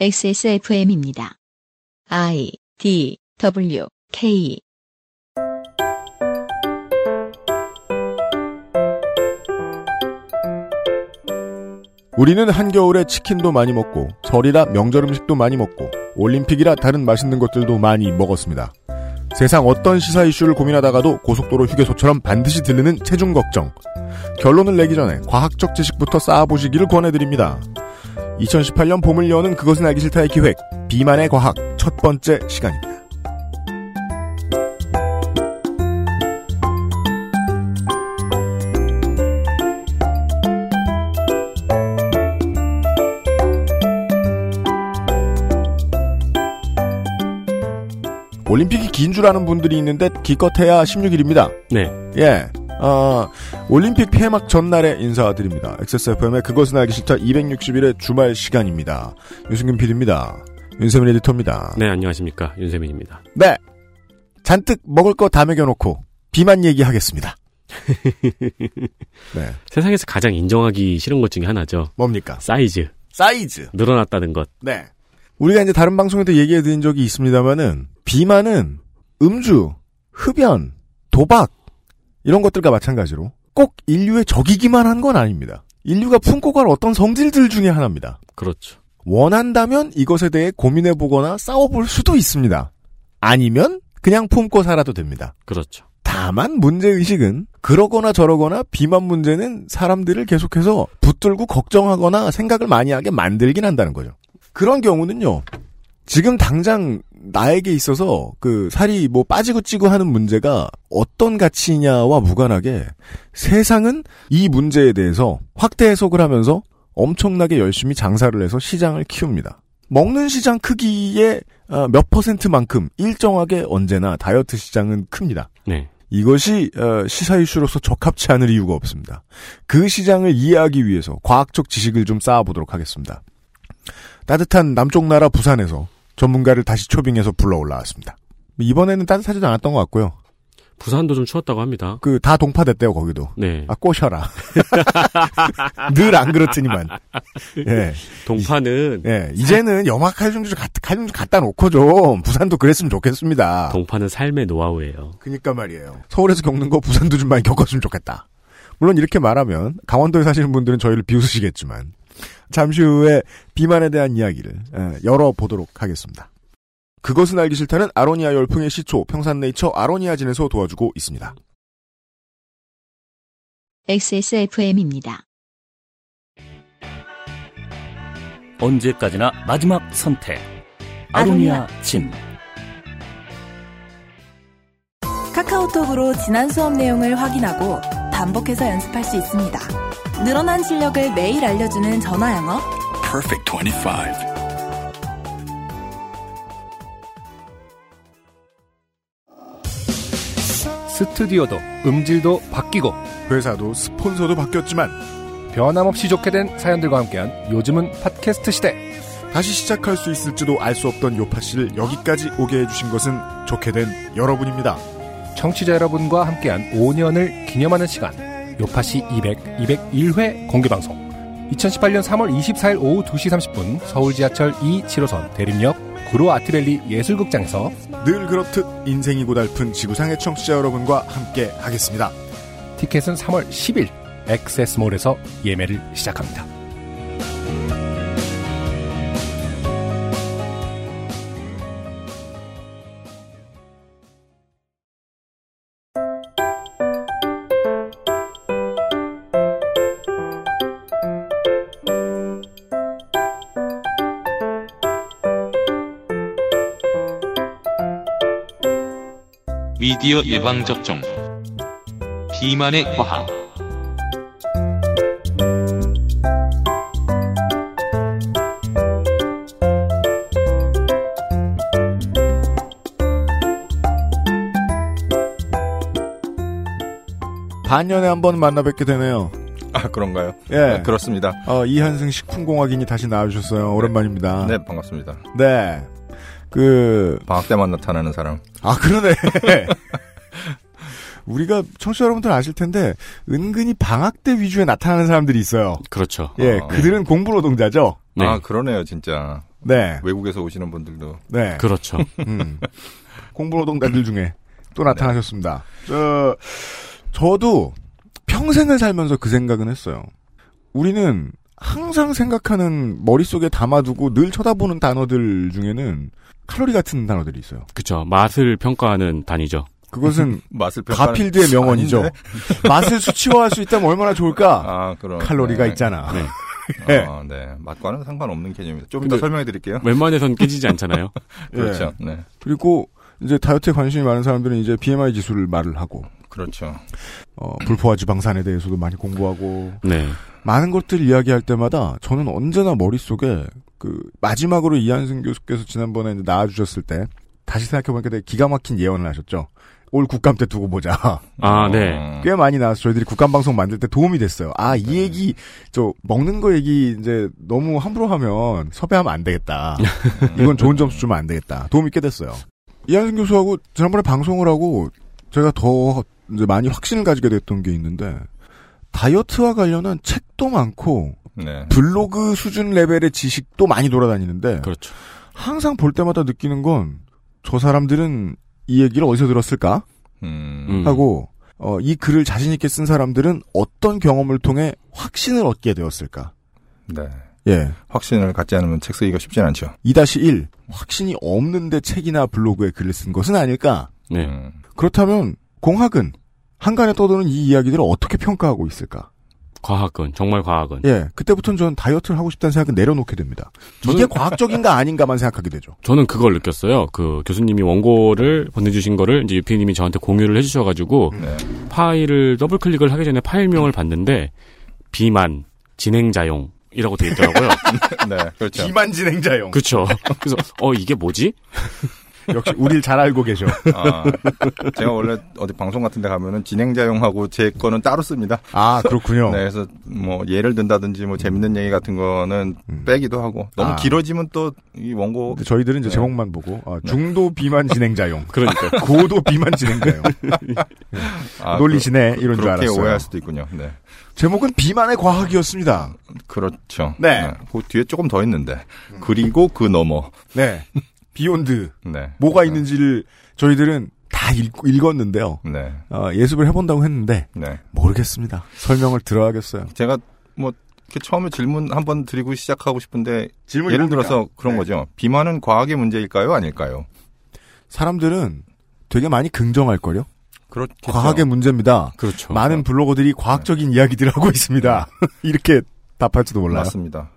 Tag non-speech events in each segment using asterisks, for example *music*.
XSFM입니다. I D W K 우리는 한겨울에 치킨도 많이 먹고 설이라 명절 음식도 많이 먹고 올림픽이라 다른 맛있는 것들도 많이 먹었습니다. 세상 어떤 시사 이슈를 고민하다가도 고속도로 휴게소처럼 반드시 들르는 체중 걱정. 결론을 내기 전에 과학적 지식부터 쌓아보시기를 권해드립니다. 2018년 봄을 여는 그것은 알기 싫다의 기획 비만의 과학 첫 번째 시간입니다. 올림픽이 긴 줄 아는 분들이 있는데 기껏해야 16일입니다. 네. 예. 어, 올림픽 폐막 전날에 인사드립니다. XSFM의 그것은 알기 싫다 261의 주말 시간입니다. 유승균 PD입니다. 윤세민 에디터입니다. 네, 안녕하십니까. 윤세민입니다. 네. 잔뜩 먹을 거 다 먹여놓고 비만 얘기하겠습니다. *laughs* 네. 세상에서 가장 인정하기 싫은 것 중에 하나죠. 뭡니까? 사이즈. 사이즈. 늘어났다는 것. 네. 우리가 이제 다른 방송에도 얘기해 드린 적이 있습니다만은 비만은 음주, 흡연, 도박 이런 것들과 마찬가지로 꼭 인류의 적이기만 한 건 아닙니다. 인류가 품고 갈 어떤 성질들 중에 하나입니다. 그렇죠. 원한다면 이것에 대해 고민해 보거나 싸워볼 수도 있습니다. 아니면 그냥 품고 살아도 됩니다. 그렇죠. 다만 문제의식은 그러거나 저러거나 비만 문제는 사람들을 계속해서 붙들고 걱정하거나 생각을 많이 하게 만들긴 한다는 거죠. 그런 경우는요. 지금 당장 나에게 있어서 그 살이 뭐 빠지고 찌고 하는 문제가 어떤 가치냐와 무관하게 세상은 이 문제에 대해서 확대 해석을 하면서 엄청나게 열심히 장사를 해서 시장을 키웁니다. 먹는 시장 크기의 어, 몇 퍼센트만큼 일정하게 언제나 다이어트 시장은 큽니다. 네. 이것이 어, 시사 이슈로서 적합치 않을 이유가 없습니다. 그 시장을 이해하기 위해서 과학적 지식을 좀 쌓아보도록 하겠습니다. 따뜻한 남쪽 나라 부산에서 전문가를 다시 초빙해서 불러 올라왔습니다. 이번에는 따뜻하지도 않았던 것 같고요. 부산도 좀 추웠다고 합니다. 그 다 동파됐대요 거기도. 네. 아 꼬셔라. *laughs* 늘 안 그렇더니만. 예. 동파는 예. 이제는 좀 갖다 칼좀 갖다 놓고 좀 부산도 그랬으면 좋겠습니다. 동파는 삶의 노하우예요. 그니까 말이에요. 서울에서 겪는 거 부산도 좀 많이 겪었으면 좋겠다. 물론 이렇게 말하면 강원도에 사시는 분들은 저희를 비웃으시겠지만 잠시 후에 비만에 대한 이야기를 예, 열어보도록 하겠습니다. 그것은 알기 싫다는 아로니아 열풍의 시초 평산네이처 아로니아진에서 도와주고 있습니다. XSFM입니다. 언제까지나 마지막 선택. 아로니아 진. 카카오톡으로 지난 수업 내용을 확인하고 반복해서 연습할 수 있습니다. 늘어난 실력을 매일 알려주는 전화 영어. Perfect 25. 스튜디오도 음질도 바뀌고 회사도 스폰서도 바뀌었지만 변함없이 좋게 된 사연들과 함께한 요즘은 팟캐스트 시대 다시 시작할 수 있을지도 알 수 없던 요파 씨를 여기까지 오게 해주신 것은 좋게 된 여러분입니다. 청취자 여러분과 함께한 5년을 기념하는 시간 요파시 200, 201회 공개방송 2018년 3월 24일 오후 2시 30분 서울 지하철 2, 7호선 대림역 구로 아트밸리 예술극장에서 늘 그렇듯 인생이 고달픈 지구상의 청취자 여러분과 함께 하겠습니다. 티켓은 3월 10일 엑세스몰에서 예매를 시작합니다. 미디어 예방접종 비만의 과학 반년에 한 번 만나 뵙게 되네요. 아 그런가요? 예. 네, 그렇습니다. 어, 이한승 식품공학인이 다시 나와주셨어요. 오랜만입니다. 네 반갑습니다. 네. 그, 방학 때만 나타나는 사람. 아, 그러네. *laughs* 우리가 청취자 여러분들 아실 텐데, 은근히 방학 때 위주에 나타나는 사람들이 있어요. 그렇죠. 예, 어. 그들은 공부 노동자죠. 네. 아 그러네요 진짜. 네. 외국에서 오시는 분들도 네. 그렇죠. *laughs* 음. 공부 노동자들 중에 또 나타나셨습니다. 저, 저도 평생을 살면서 그 생각은 했어요. 우리는 항상 생각하는 머릿속에 담아두고 늘 쳐다보는 단어들 중에는 칼로리 같은 단어들이 있어요. 그쵸. 맛을 평가하는 단위죠. 그것은 *laughs* 맛을 평가하는- 가필드의 명언이죠. 맛을 수치화할 수 있다면 얼마나 좋을까? *laughs* 아, 그럼. 칼로리가 네. 있잖아. 네. *laughs* 네. 아, 네. 맛과는 상관없는 개념입니다. 좀 이따 설명해 드릴게요. 웬만해선 깨지지 않잖아요. 그렇죠. 예. 네. 그리고 이제 다이어트에 관심이 많은 사람들은 이제 BMI 지수를 말을 하고 그렇죠. 어, 불포화 지방산에 대해서도 많이 공부하고 네. 많은 것들 이야기할 때마다 저는 언제나 머릿속에 그 마지막으로 이한승 교수께서 지난번에 이제 나와주셨을 때 다시 생각해보니까 되게 기가 막힌 예언을 하셨죠. 올 국감 때 두고 보자. 아, 네. 어, 꽤 많이 나와서 저희들이 국감 방송 만들 때 도움이 됐어요. 아, 이 얘기, 저, 먹는 거 얘기 이제 너무 함부로 하면 섭외하면 안 되겠다. *laughs* 이건 좋은 점수 주면 안 되겠다. 도움이 꽤 됐어요. 이한승 교수하고 지난번에 방송을 하고 제가 더 이제 많이 확신을 가지게 됐던 게 있는데 다이어트와 관련한 책도 많고 네. 블로그 수준 레벨의 지식도 많이 돌아다니는데 그렇죠. 항상 볼 때마다 느끼는 건 저 사람들은 이 얘기를 어디서 들었을까 음. 음. 하고 어, 이 글을 자신 있게 쓴 사람들은 어떤 경험을 통해 확신을 얻게 되었을까? 네. 예. 확신을 갖지 않으면 책 쓰기가 쉽진 않죠. 2-1 확신이 없는데 책이나 블로그에 글을 쓴 것은 아닐까? 네. 음. 그렇다면 공학은 한간에 떠도는 이 이야기들을 어떻게 평가하고 있을까? 과학은, 정말 과학은. 예, 그때부터는 전 다이어트를 하고 싶다는 생각은 내려놓게 됩니다. 이게 저는- 과학적인가 아닌가만 생각하게 되죠. 저는 그걸 느꼈어요. 그 교수님이 원고를 보내주신 거를 이제 유피님이 저한테 공유를 해주셔가지고 네. 파일을 더블 클릭을 하기 전에 파일명을 봤는데 비만 진행자용 이라고 되어 있더라고요. *laughs* 네. 그렇죠. 비만 진행자용. 그렇죠. 그래서 어 이게 뭐지? 역시 우리를 잘 알고 계셔. 아, 제가 원래 어디 방송 같은 데 가면은 진행자용하고 제 거는 따로 씁니다. 아, 그렇군요. 네, 그래서 뭐 예를 든다든지 뭐 재밌는 얘기 같은 거는 빼기도 하고 너무 아. 길어지면 또 이 원고 근데 저희들은 이제 네. 제목만 보고 아, 중도 비만 진행자용, *laughs* 그러니까 고도 비만 진행자용 *laughs* 아, 놀리시네 이런 줄 알았어요. 오해할 수도 있군요. 네. 제목은 비만의 과학이었습니다. 그렇죠. 네. 그 뒤에 조금 더 있는데. 그리고 그 너머. 네, *laughs* 비욘드 네. 뭐가 있는지를 저희들은 다 읽, 읽었는데요. 네. 어, 예습을 해본다고 했는데 네. 모르겠습니다. 설명을 들어야겠어요. 제가 뭐 이렇게 처음에 질문 한번 드리고 시작하고 싶은데 질문이 예를 뭡니까? 들어서 그런 네. 거죠. 비만은 과학의 문제일까요, 아닐까요? 사람들은 되게 많이 긍정할 거요. 그렇겠죠. 과학의 문제입니다. 그렇죠. 많은 블로거들이 과학적인 이야기들을 하고 있습니다. *laughs* 이렇게 답할지도 몰라요. 맞습니다.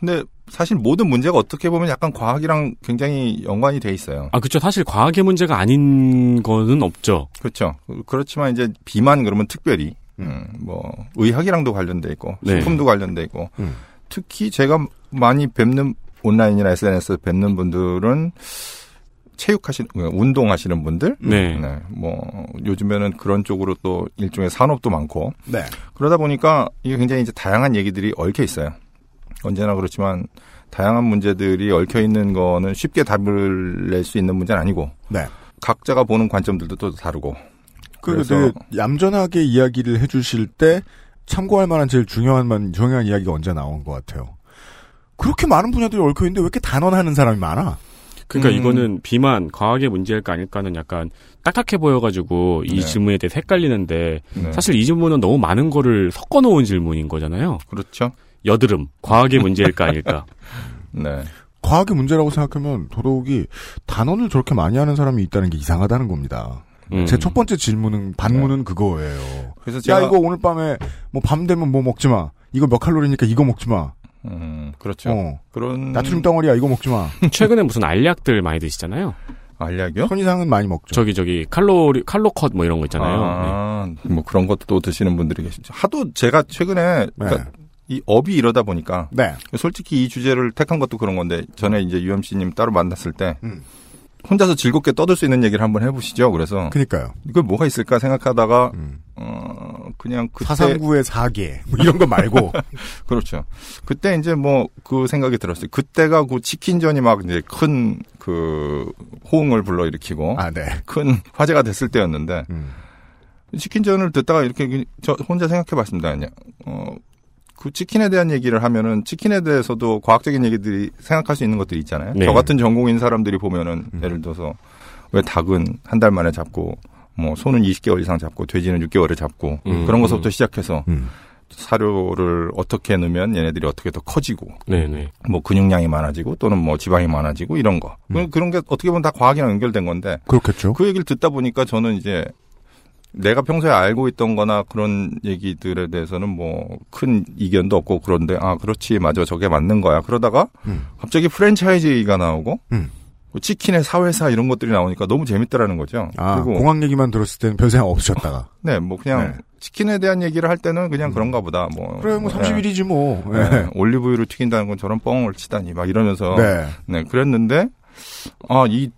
근데 사실 모든 문제가 어떻게 보면 약간 과학이랑 굉장히 연관이 돼 있어요. 아 그렇죠. 사실 과학의 문제가 아닌 거는 없죠. 그렇죠. 그렇지만 이제 비만 그러면 특별히 음, 뭐 의학이랑도 관련돼 있고 네. 식품도 관련돼 있고 음. 특히 제가 많이 뵙는 온라인이나 SNS에서 뵙는 분들은 체육하시는 운동하시는 분들 네. 뭐 요즘에는 그런 쪽으로 또 일종의 산업도 많고 네. 그러다 보니까 이게 굉장히 이제 다양한 얘기들이 얽혀 있어요. 언제나 그렇지만 다양한 문제들이 얽혀 있는 거는 쉽게 답을 낼 수 있는 문제는 아니고 네. 각자가 보는 관점들도 또 다르고 그리고 그래서 되게 얌전하게 이야기를 해주실 때 참고할 만한 제일 중요한 만 중요한 이야기가 언제 나온 것 같아요. 그렇게 많은 분야들이 얽혀 있는데 왜 이렇게 단언하는 사람이 많아? 그러니까 음. 이거는 비만 과학의 문제일까 아닐까는 약간 딱딱해 보여가지고 이 네. 질문에 대해 헷갈리는데 네. 사실 이 질문은 너무 많은 거를 섞어놓은 질문인 거잖아요. 그렇죠. 여드름 과학의 문제일까 아닐까. *laughs* 네. 과학의 문제라고 생각하면 더더욱이 단언을 저렇게 많이 하는 사람이 있다는 게 이상하다는 겁니다. 음. 제첫 번째 질문은 반문은 그거예요. 그래서 야 제가 이거 오늘 밤에 뭐 밤 되면 뭐 먹지 마. 이거 몇 칼로리니까 이거 먹지 마. 음, 그렇죠. 어. 그런 나트륨 덩어리야 이거 먹지 마. *laughs* 최근에 무슨 알약들 많이 드시잖아요. 알약이요? 선이상은 많이 먹죠. 저기 저기 칼로리 칼로 컷 뭐 이런 거 있잖아요. 네. 아, 뭐 그런 것도 또 드시는 분들이 계시죠. 하도 제가 최근에 그러니까 이 업이 이러다 보니까 네. 솔직히 이 주제를 택한 것도 그런 건데 전에 이제 UMC님 따로 만났을 때 음. 혼자서 즐겁게 떠들 수 있는 얘기를 한번 해보시죠. 그래서 그니까요. 이거 뭐가 있을까 생각하다가 음. 어 그냥 그때 439의 4개 뭐 이런 거 말고 *laughs* 그렇죠. 그때 이제 뭐 그 생각이 들었어요. 그때가 그 치킨전이 막 이제 큰 그 호응을 불러일으키고 아 네. 큰 화제가 됐을 때였는데 음. 치킨전을 듣다가 이렇게 저 혼자 생각해봤습니다. 그냥 어 그 치킨에 대한 얘기를 하면은 치킨에 대해서도 과학적인 얘기들이 생각할 수 있는 것들이 있잖아요. 네. 저 같은 전공인 사람들이 보면은 예를 들어서 왜 닭은 한 달 만에 잡고 뭐 소는 20개월 이상 잡고 돼지는 6개월에 잡고 음, 그런 것부터 시작해서 음. 사료를 어떻게 넣으면 얘네들이 어떻게 더 커지고 네네. 뭐 근육량이 많아지고 또는 뭐 지방이 많아지고 이런 거 음. 그런 게 어떻게 보면 다 과학이랑 연결된 건데 그렇겠죠. 그 얘기를 듣다 보니까 저는 이제 내가 평소에 알고 있던 거나 그런 얘기들에 대해서는 뭐 큰 이견도 없고 그런데 아 그렇지 맞아 저게 맞는 거야 그러다가 음. 갑자기 프랜차이즈 얘기가 나오고 음. 뭐 치킨의 사회사 이런 것들이 나오니까 너무 재밌더라는 거죠. 아, 그리고 공항 얘기만 들었을 때는 별 생각 없으셨다가. *laughs* 네, 뭐 그냥 네. 치킨에 대한 얘기를 할 때는 그냥 그런가 보다. 뭐 그래, 뭐 네. 30일이지 뭐. 네, 네. 올리브유를 튀긴다는 건 저런 뻥을 치다니 막 이러면서 네. 네, 그랬는데, 아, 이,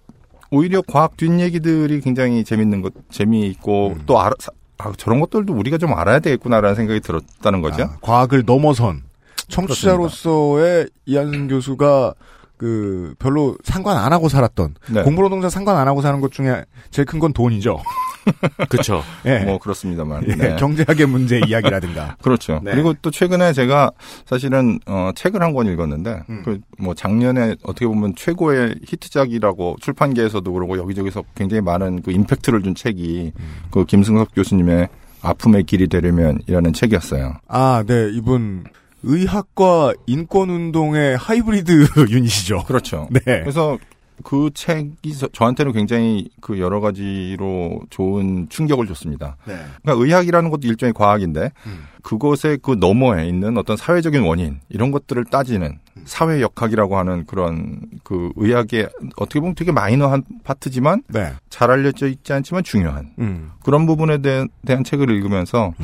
오히려 과학 뒷얘기들이 굉장히 재밌는 것, 재미있고, 음. 또 알아, 사- 아, 저런 것들도 우리가 좀 알아야 되겠구나라는 생각이 들었다는 거죠. 아, 과학을 넘어선 청취자로서의 이한승 교수가 그 별로 상관 안 하고 살았던 네. 공부노동자 상관 안 하고 사는 것 중에 제일 큰 건 돈이죠. *laughs* 그쵸. 예. 뭐, 그렇습니다만. 예, 네. 경제학의 문제 이야기라든가. *laughs* 그렇죠. 네. 그리고 또 최근에 제가 사실은, 어, 책을 한 권 읽었는데, 음. 그, 뭐, 작년에 어떻게 보면 최고의 히트작이라고 출판계에서도 그러고 여기저기서 굉장히 많은 그 임팩트를 준 책이 음. 그 김승석 교수님의 아픔의 길이 되려면이라는 책이었어요. 아, 네, 이분 의학과 인권운동의 하이브리드 *laughs* 유닛이죠. 그렇죠. 네. 그래서 그 책이 저- 저한테는 굉장히 그 여러 가지로 좋은 충격을 줬습니다. 네. 그러니까 의학이라는 것도 일종의 과학인데 음. 그것의 그 너머에 있는 어떤 사회적인 원인 이런 것들을 따지는 음. 사회 역학이라고 하는 그런 그 의학의 어떻게 보면 되게 마이너한 파트지만 네. 잘 알려져 있지 않지만 중요한 음. 그런 부분에 대, 한 책을 읽으면서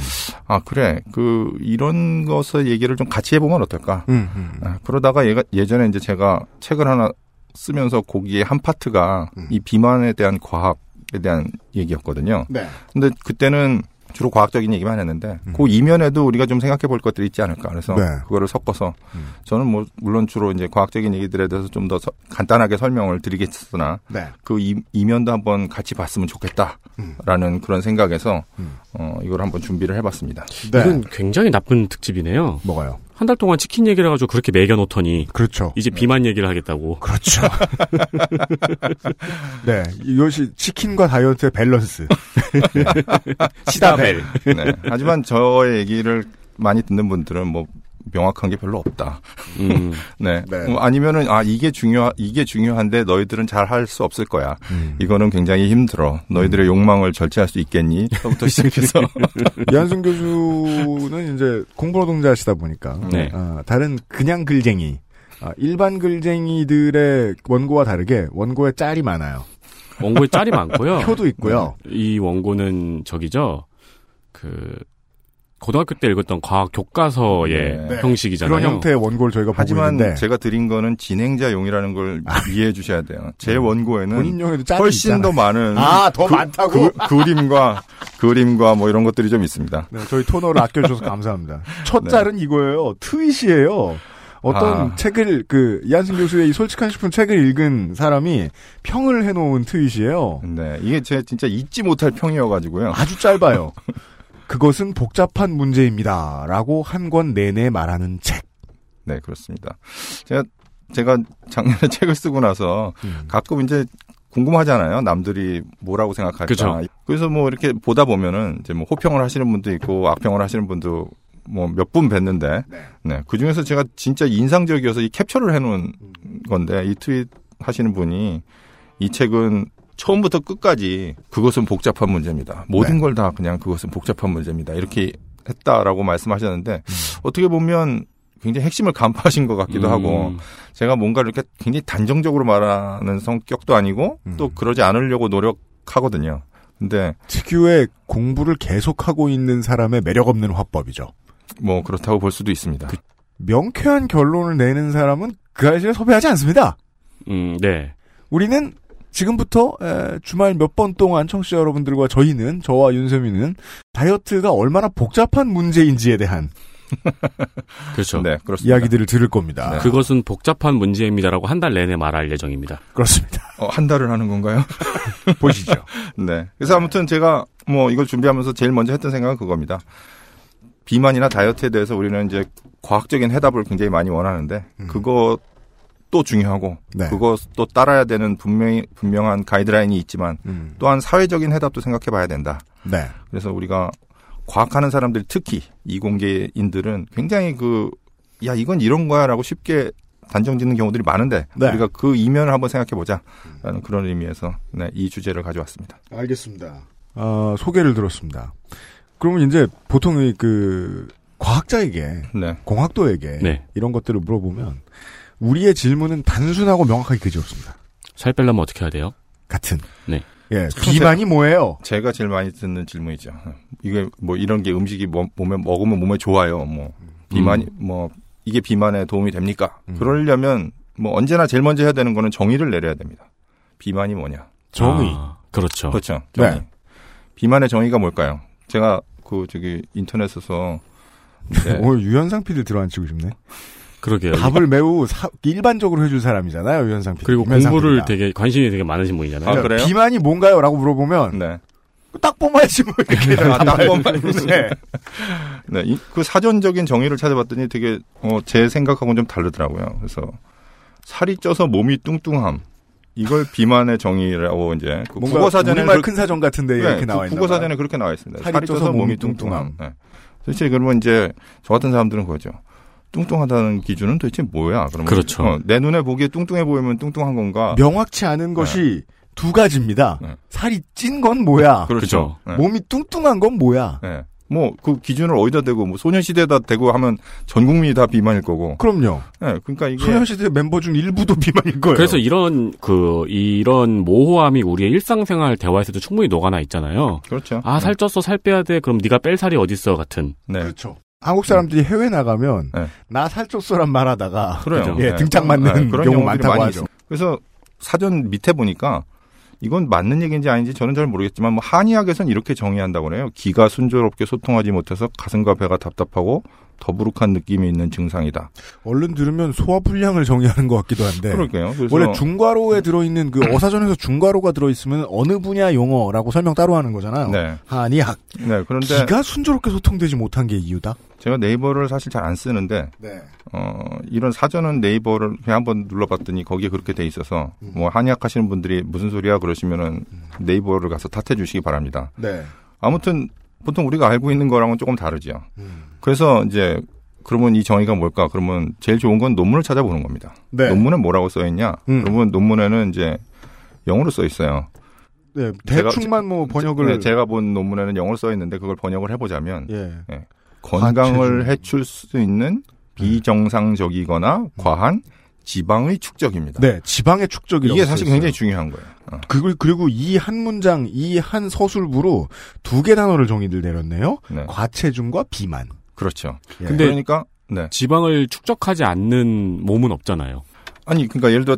아 그래 그 이런 것을 얘기를 좀 같이 해보면 어떨까 음, 음. 아, 그러다가 얘가 예전에 이제 제가 책을 하나 쓰면서 거기에 한 파트가 음. 이 비만에 대한 과학에 대한 얘기였거든요. 네. 근데 그때는 주로 과학적인 얘기만 했는데 음. 그 이면에도 우리가 좀 생각해 볼 것들이 있지 않을까. 그래서 네. 그거를 섞어서 음. 저는 뭐 물론 주로 이제 과학적인 얘기들에 대해서 좀 더 간단하게 설명을 드리겠으나 네. 그 이, 이면도 한번 같이 봤으면 좋겠다라는 그런 생각에서 음. 어, 이걸 한번 준비를 해봤습니다. 네. 이건 굉장히 나쁜 특집이네요. 뭐가요? 한 달 동안 치킨 얘기를 해가지고 그렇게 매겨놓더니 그렇죠. 이제 비만 얘기를 하겠다고. 그렇죠. *laughs* 네. 이것이 치킨과 다이어트의 밸런스. *laughs* 시다벨. 네. 하지만 저의 얘기를 많이 듣는 분들은 뭐 명확한 게 별로 없다. 음. *laughs* 네. 네. 뭐 아니면은 아 이게 중요 이게 중요한데 너희들은 잘 할 수 없을 거야. 음. 이거는 굉장히 힘들어. 너희들의 욕망을 절제할 수 있겠니? 부터 시작해서 *laughs* 이한승 교수는 이제 공부노동자시다 보니까 네. 아, 다른 그냥 글쟁이 아, 일반 글쟁이들의 원고와 다르게 원고에 짤이 많아요. 원고에 짤이 많고요. *laughs* 표도 있고요. 이 원고는 저기죠. 그 고등학교 때 읽었던 과학 교과서의 네. 형식이잖아요. 그런 형태의 원고를 저희가 보고 하지만 있는데 제가 드린 거는 진행자용이라는 걸 이해해 주셔야 돼요. 제 원고에는 본인용에도 짤이 훨씬 있잖아요. 더 많은 아, 더 많다고? 그, 그림과 그림과 뭐 이런 것들이 좀 있습니다. 네, 저희 토너를 아껴주셔서 감사합니다. *laughs* 첫 네. 짤은 이거예요. 트윗이에요. 어떤 아. 책을 그 이한승 교수의 이 솔직한 식품 책을 읽은 사람이 평을 해놓은 트윗이에요. 네, 이게 제 진짜 잊지 못할 평이어가지고요. 아주 짧아요. *laughs* 그것은 복잡한 문제입니다 라고 한 권 내내 말하는 책. 네, 그렇습니다. 제가 제가 작년에 *laughs* 책을 쓰고 나서 음. 가끔 이제 궁금하잖아요. 남들이 뭐라고 생각할까. 그죠. 그래서 뭐 이렇게 보다 보면은 이제 뭐 호평을 하시는 분도 있고 악평을 하시는 분도 뭐 몇 분 뵀는데, 네. 그 중에서 제가 진짜 인상적이어서 이 캡처를 해놓은 건데 이 트윗 하시는 분이 이 책은 처음부터 끝까지 그것은 복잡한 문제입니다. 모든 네. 걸다 그냥 그것은 복잡한 문제입니다. 이렇게 했다라고 말씀하셨는데 어떻게 보면 굉장히 핵심을 간파하신 것 같기도 음. 하고 제가 뭔가 이렇게 굉장히 단정적으로 말하는 성격도 아니고 음. 또 그러지 않으려고 노력하거든요. 근데 특유의 공부를 계속하고 있는 사람의 매력 없는 화법이죠. 뭐 그렇다고 볼 수도 있습니다. 명쾌한 결론을 내는 사람은 그 아저씨를 섭외하지 않습니다. 음, 네. 우리는 지금부터 에, 주말 몇 번 동안 청취자 여러분들과 저희는 저와 윤세민은 다이어트가 얼마나 복잡한 문제인지에 대한 *laughs* 그렇죠. 네, 그렇습니다. 이야기들을 들을 겁니다. 네. 그것은 복잡한 문제입니다라고 한 달 내내 말할 예정입니다. 그렇습니다. 어, 한 달을 하는 건가요? *laughs* 보시죠. *laughs* 네. 그래서 아무튼 제가 뭐 이걸 준비하면서 제일 먼저 했던 생각은 그겁니다. 비만이나 다이어트에 대해서 우리는 이제 과학적인 해답을 굉장히 많이 원하는데 그것 도 중요하고 네. 그것도 따라야 되는 분명히 분명한 가이드라인이 있지만 음. 또한 사회적인 해답도 생각해 봐야 된다. 네. 그래서 우리가 과학하는 사람들 특히 이공계인들은 굉장히 그 야 이건 이런 거야라고 쉽게 단정 짓는 경우들이 많은데 네. 우리가 그 이면을 한번 생각해 보자라는 그런 의미에서 네, 이 주제를 가져왔습니다. 알겠습니다. 어, 소개를 들었습니다. 그러면 이제 보통 이그 과학자에게 네. 공학도에게 네. 이런 것들을 물어보면 우리의 질문은 단순하고 명확하게 그지없습니다. 살 빼려면 어떻게 해야 돼요? 같은. 네. 예, 비만이 뭐예요? 제가 제일 많이 듣는 질문이죠. 이게 뭐 이런 게 음식이 뭐- 몸에 먹으면 몸에 좋아요. 뭐 비만이 뭐 이게 비만에 도움이 됩니까? 음. 그러려면 뭐 언제나 제일 먼저 해야 되는 거는 정의를 내려야 됩니다. 비만이 뭐냐? 정의. 아, 그렇죠. 그렇죠. 정의. 네. 비만의 정의가 뭘까요? 제가 그 저기 인터넷에서 네. *laughs* 오늘 유현상 PD 들어앉히고 싶네. 그러게요. 답을 매우 사- 일반적으로 해줄 사람이잖아요, 유현상 PD. 그리고 공부를 PD가. 되게 관심이 되게 많으신 분이잖아요. 아, 그래요? 비만이 뭔가요? 라고 물어보면 네. 딱 뽑아야지 뭐 이렇게 아, 딱 뽑아야지. 네. 네, 이- 그 사전적인 정의를 찾아봤더니 되게 어, 제 생각하고는 좀 다르더라고요. 그래서 살이 쪄서 몸이 뚱뚱함. 이걸 비만의 정의라고 이제 그 뭔가 국어 사전에 우리말 큰 사전 같은데 이렇게 나와 있나 국어. 사전에 그렇게 나와 있습니다. 살이 쪄서 몸이 뚱뚱함. 네. 도대체 그러면 이제 저 같은 사람들은 그거죠. 뚱뚱하다는 기준은 도대체 뭐야? 그러면 그렇죠. 어, 내 눈에 보기에 뚱뚱해 보이면 뚱뚱한 건가? 명확치 않은 것이 두 가지입니다. 네. 살이 찐 건 뭐야? 그렇죠. 네. 몸이 뚱뚱한 건 뭐야? 네. 뭐그 기준을 어디다 대고 뭐 소년시대에다 대고 하면 전 국민이 다 비만일 거고. 그럼요. 네, 그러니까 이게 소녀시대 멤버 중 일부도 *laughs* 비만일 거예요. 그래서 이런 그 이런 모호함이 우리의 일상생활 대화에서도 충분히 녹아나 있잖아요. 그렇죠. 아 살 쪘어 살 빼야 돼 그럼 네가 뺄 살이 어딨어 같은. 네. 그렇죠. 한국 사람들이 해외 나가면 네. 나 살쪘어란 말하다가 그래요. 예, 네. 등짝 맞는 네, 그런 경우 많다고 하죠. 있어요. 그래서 사전 밑에 보니까 이건 맞는 얘기인지 아닌지 저는 잘 모르겠지만 뭐 한의학에서는 이렇게 정의한다고 그래요. 기가 순조롭게 소통하지 못해서 가슴과 배가 답답하고 더부룩한 느낌이 있는 증상이다. 얼른 들으면 소화 불량을 정의하는 것 같기도 한데. 그럴게요. 원래 중괄호에 들어있는 그 어사전에서 중괄호가 들어있으면 어느 분야 용어라고 설명 따로 하는 거잖아요. 네. 한의학. 네, 그런데 기가 순조롭게 소통되지 못한 게 이유다? 제가 네이버를 사실 잘 안 쓰는데 네. 어, 이런 사전은 네이버를 그냥 한번 눌러봤더니 거기에 그렇게 돼 있어서 음. 뭐 한의학 하시는 분들이 무슨 소리야 그러시면은 네이버를 가서 탓해 주시기 바랍니다. 네. 아무튼 보통 우리가 알고 있는 거랑은 조금 다르죠. 음. 그래서 이제 그러면 이 정의가 뭘까? 그러면 제일 좋은 건 논문을 찾아보는 겁니다. 네. 논문에 뭐라고 써 있냐? 음. 그러면 논문에는 이제 영어로 써 있어요. 네. 제가- 대충만 뭐 번역을. 네, 제가 본 논문에는 영어로 써 있는데 그걸 번역을 해보자면 예. 건강을 과체중. 해칠 수 있는 비정상적이거나 과한 지방의 축적입니다. 네. 지방의 축적이라고. 이게 사실. 굉장히 중요한 거예요. 어. 그걸 그리고 이 한 문장, 이 한 서술부로 두 개 단어를 정의를 내렸네요. 네, 과체중과 비만. 그렇죠. 예. 근데- 그러니까 네. 지방을 축적하지 않는 몸은 없잖아요. 아니 그러니까 예를 들어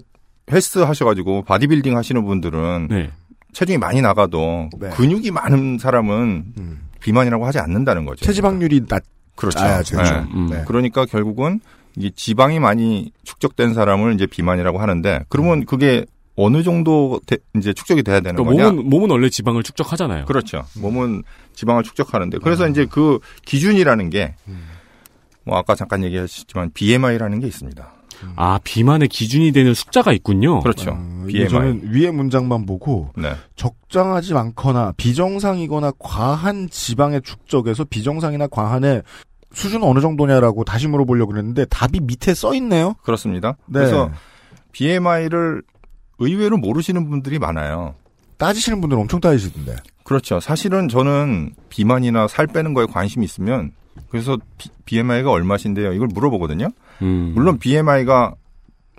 헬스 하셔가지고 바디빌딩 하시는 분들은 네. 체중이 많이 나가도 네. 근육이 많은 사람은 음. 비만이라고 하지 않는다는 거죠. 체지방률이 낮. 그렇죠. 아. 네. 음. 네. 그러니까 결국은 이 지방이 많이 축적된 사람을 이제 비만이라고 하는데 그러면 그게 어느 정도 대- 이제 축적이 돼야 되는 그러니까 거냐? 몸은 몸은 원래 지방을 축적하잖아요. 그렇죠. 몸은 지방을 축적하는데 그래서 이제 그 기준이라는 게 뭐 아까 잠깐 얘기하셨지만 BMI라는 게 있습니다. 아 비만의 기준이 되는 숫자가 있군요. 그렇죠. 어, 이게 BMI. 저는 위에 문장만 보고 네. 적당하지 않거나 비정상이거나 과한 지방의 축적에서 비정상이나 과한의 수준은 어느 정도냐라고 다시 물어보려고 그랬는데 답이 밑에 써 있네요. 그렇습니다. 네. 그래서 BMI를 의외로 모르시는 분들이 많아요. 따지시는 분들은 엄청 따지시던데. 그렇죠. 사실은 저는 비만이나 살 빼는 거에 관심이 있으면 그래서 BMI가 얼마신데요? 이걸 물어보거든요. 음. 물론 BMI가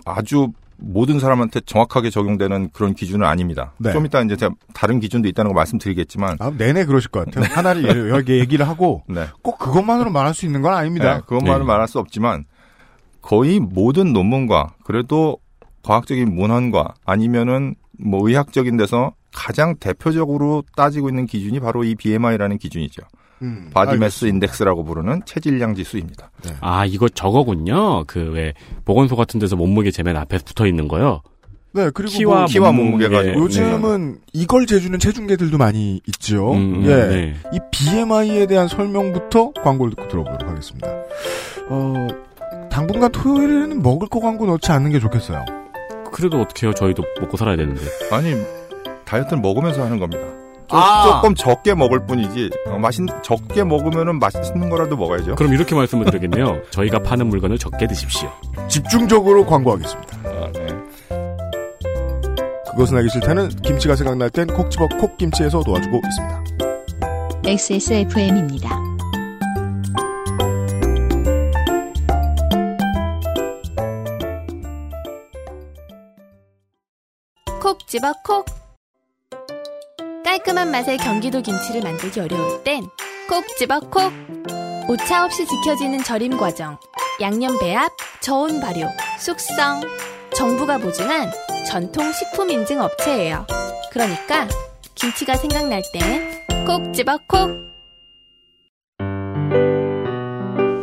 아주 모든 사람한테 정확하게 적용되는 그런 기준은 아닙니다. 네. 좀 이따 이제 제가 다른 기준도 있다는 거 말씀드리겠지만 아, 내내 그러실 것 같아요. *laughs* 하나를 예를- 여러 개 얘기를 하고 네. 꼭 그것만으로 말할 수 있는 건 아닙니다. 네, 그것만은 네. 말할 수 없지만 거의 모든 논문과 그래도 과학적인 문헌과 아니면은 뭐 의학적인 데서 가장 대표적으로 따지고 있는 기준이 바로 이 BMI라는 기준이죠. 음, body mass 알겠습니다. index라고 부르는 체질량 지수입니다. 아 이거 저거군요. 그 왜 보건소 같은 데서 몸무게 재면 앞에 붙어 있는 거요. 네, 그리고 키와, 뭐 키와 몸무게, 몸무게가 네. 요즘은 이걸 재주는 체중계들도 많이 있죠. 음, 예. 네. 이 BMI에 대한 설명부터 광고를 듣고 들어보도록 하겠습니다. 어, 당분간 토요일에는 먹을 거 광고 넣지 않는 게 좋겠어요. 그래도 어떻게 해요? 저희도 먹고 살아야 되는데. 아니 다이어트는 먹으면서 하는 겁니다. 조- 아. 조금 적게 먹을 뿐이지 어, 맛있 적게 먹으면은 맛있는 거라도 먹어야죠. 그럼 이렇게 말씀을 드리겠네요. *laughs* 저희가 파는 물건을 적게 드십시오. 집중적으로 광고하겠습니다. 아, 네. 그것은 알기 싫다는 김치가 생각날 땐 콕 집어 콕 김치에서 도와주고 있습니다. XSFM입니다. 콕 집어 콕. 깔끔한 맛의 경기도 김치를 만들기 어려울 땐 콕 집어 콕. 오차 없이 지켜지는 절임 과정, 양념 배합, 저온 발효, 숙성. 정부가 보증한 전통 식품 인증 업체예요. 그러니까 김치가 생각날 땐 콕 집어 콕.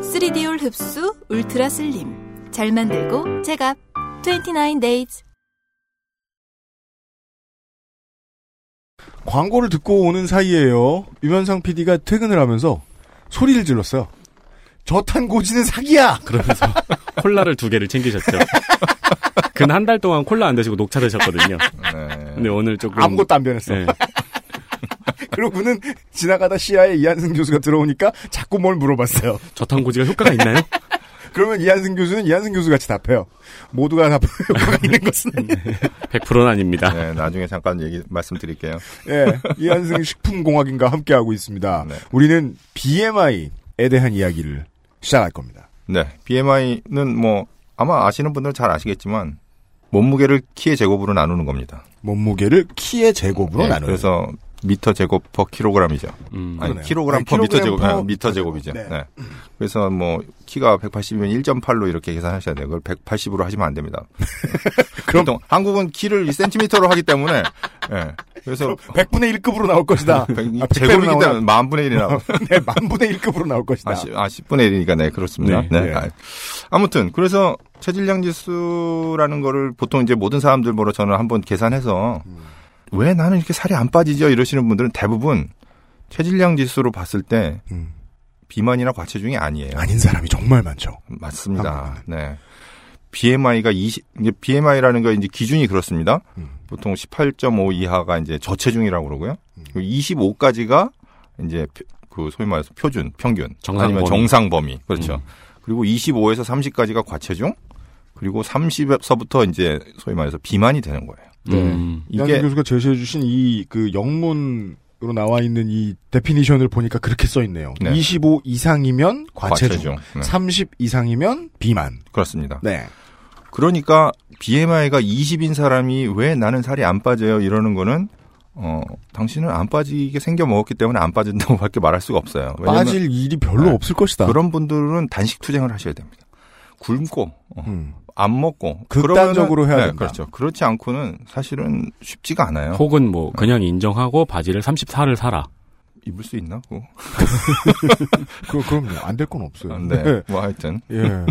3D올 흡수 울트라 슬림. 잘 만들고 제갑. 29 days. 광고를 듣고 오는 사이에요. 유면상 PD가 퇴근을 하면서 소리를 질렀어요. 저탄 고지는 사기야! 그러면서 *laughs* 콜라를 두 개를 챙기셨죠. 근 한 달 동안 콜라 안 드시고 녹차 드셨거든요. 네. 근데 오늘 조금 아무것도 안 변했어. 네. *laughs* 그러고는 지나가다 시야에 이한승 교수가 들어오니까 자꾸 뭘 물어봤어요. 저탄 고지가 효과가 있나요? 그러면 이한승 교수는 이한승 교수 같이 답해요. 모두가 다 *laughs* 효과가 있는 것은 100%는 아닙니다. 네, 나중에 잠깐 얘기 말씀드릴게요. 예, 이한승 식품공학인과 함께하고 있습니다. 네. 우리는 BMI에 대한 이야기를 시작할 겁니다. 네, BMI는 뭐 아마 아시는 분들은 잘 아시겠지만 몸무게를 키의 제곱으로 나누는 겁니다. 몸무게를 키의 제곱으로 네, 나누는. 그래서 미터 제곱 퍼 킬로그램이죠. 음. 아니 그러네요. 킬로그램 네, 퍼 미터 킬로그램 제곱, 퍼 아, 미터 제곱이죠. 제곱. 네. 네. 그래서 뭐 키가 180이면 1.8로 이렇게 계산하셔야 돼요. 그걸 180으로 하시면 안 됩니다. *laughs* 그럼- 보통 한국은 키를 센티미터로 하기 때문에 예. 그래서 100분의 1급으로 나올 것이다. *laughs* 백- 아, 제곱이기? 때문에 만 분의 1이 나오. 네, 만분의 1급으로 나올 것이다. 아, 10, 아, 10분의 1이니까 네, 그렇습니다. 네. 네. 네. 아, 아무튼 그래서 체질량 지수라는 거를 보통 이제 모든 사람들 보러 저는 한번 계산해서 왜 나는 이렇게 살이 안 빠지죠? 이러시는 분들은 대부분 체질량 지수로 봤을 때 음, 비만이나 과체중이 아니에요. 아닌 사람이 정말 많죠. 맞습니다. 네. BMI가 20, 이제 BMI라는 거 이제 기준이 그렇습니다. 음. 보통 18.5 이하가 이제 저체중이라고 그러고요. 25까지가 이제 표- 그 소위 말해서 표준, 평균, 정상 아니면 범위. 정상 범위. 그렇죠. 음. 그리고 25에서 30까지가 과체중, 그리고 30에서부터 이제 소위 말해서 비만이 되는 거예요. 음. 이한승 이게 교수가 제시해주신 이 그 영문으로 나와 있는 이 definition을 보니까 그렇게 써 있네요. 네. 25 이상이면 과체중, 과체중. 네. 30 이상이면 비만. 그렇습니다. 네. 그러니까 BMI가 20인 사람이 왜 나는 살이 안 빠져요 이러는 거는 어 당신은 안 빠지게 생겨 먹었기 때문에 안 빠진다고 *laughs* 밖에 말할 수가 없어요. 왜냐면 빠질 일이 별로 네. 없을 것이다. 그런 분들은 단식 투쟁을 하셔야 됩니다. 굶고 어, 음. 안 먹고 극단적으로 그러면은- 해야 네, 된다. 그렇죠. 그렇지 않고는 사실은 쉽지가 않아요. 혹은 뭐 그냥 인정하고 바지를 34를 사라. 입을 수 있나? 그거? *laughs* 그, 그럼요. 안 될 건 없어요. 네. 뭐 하여튼 예.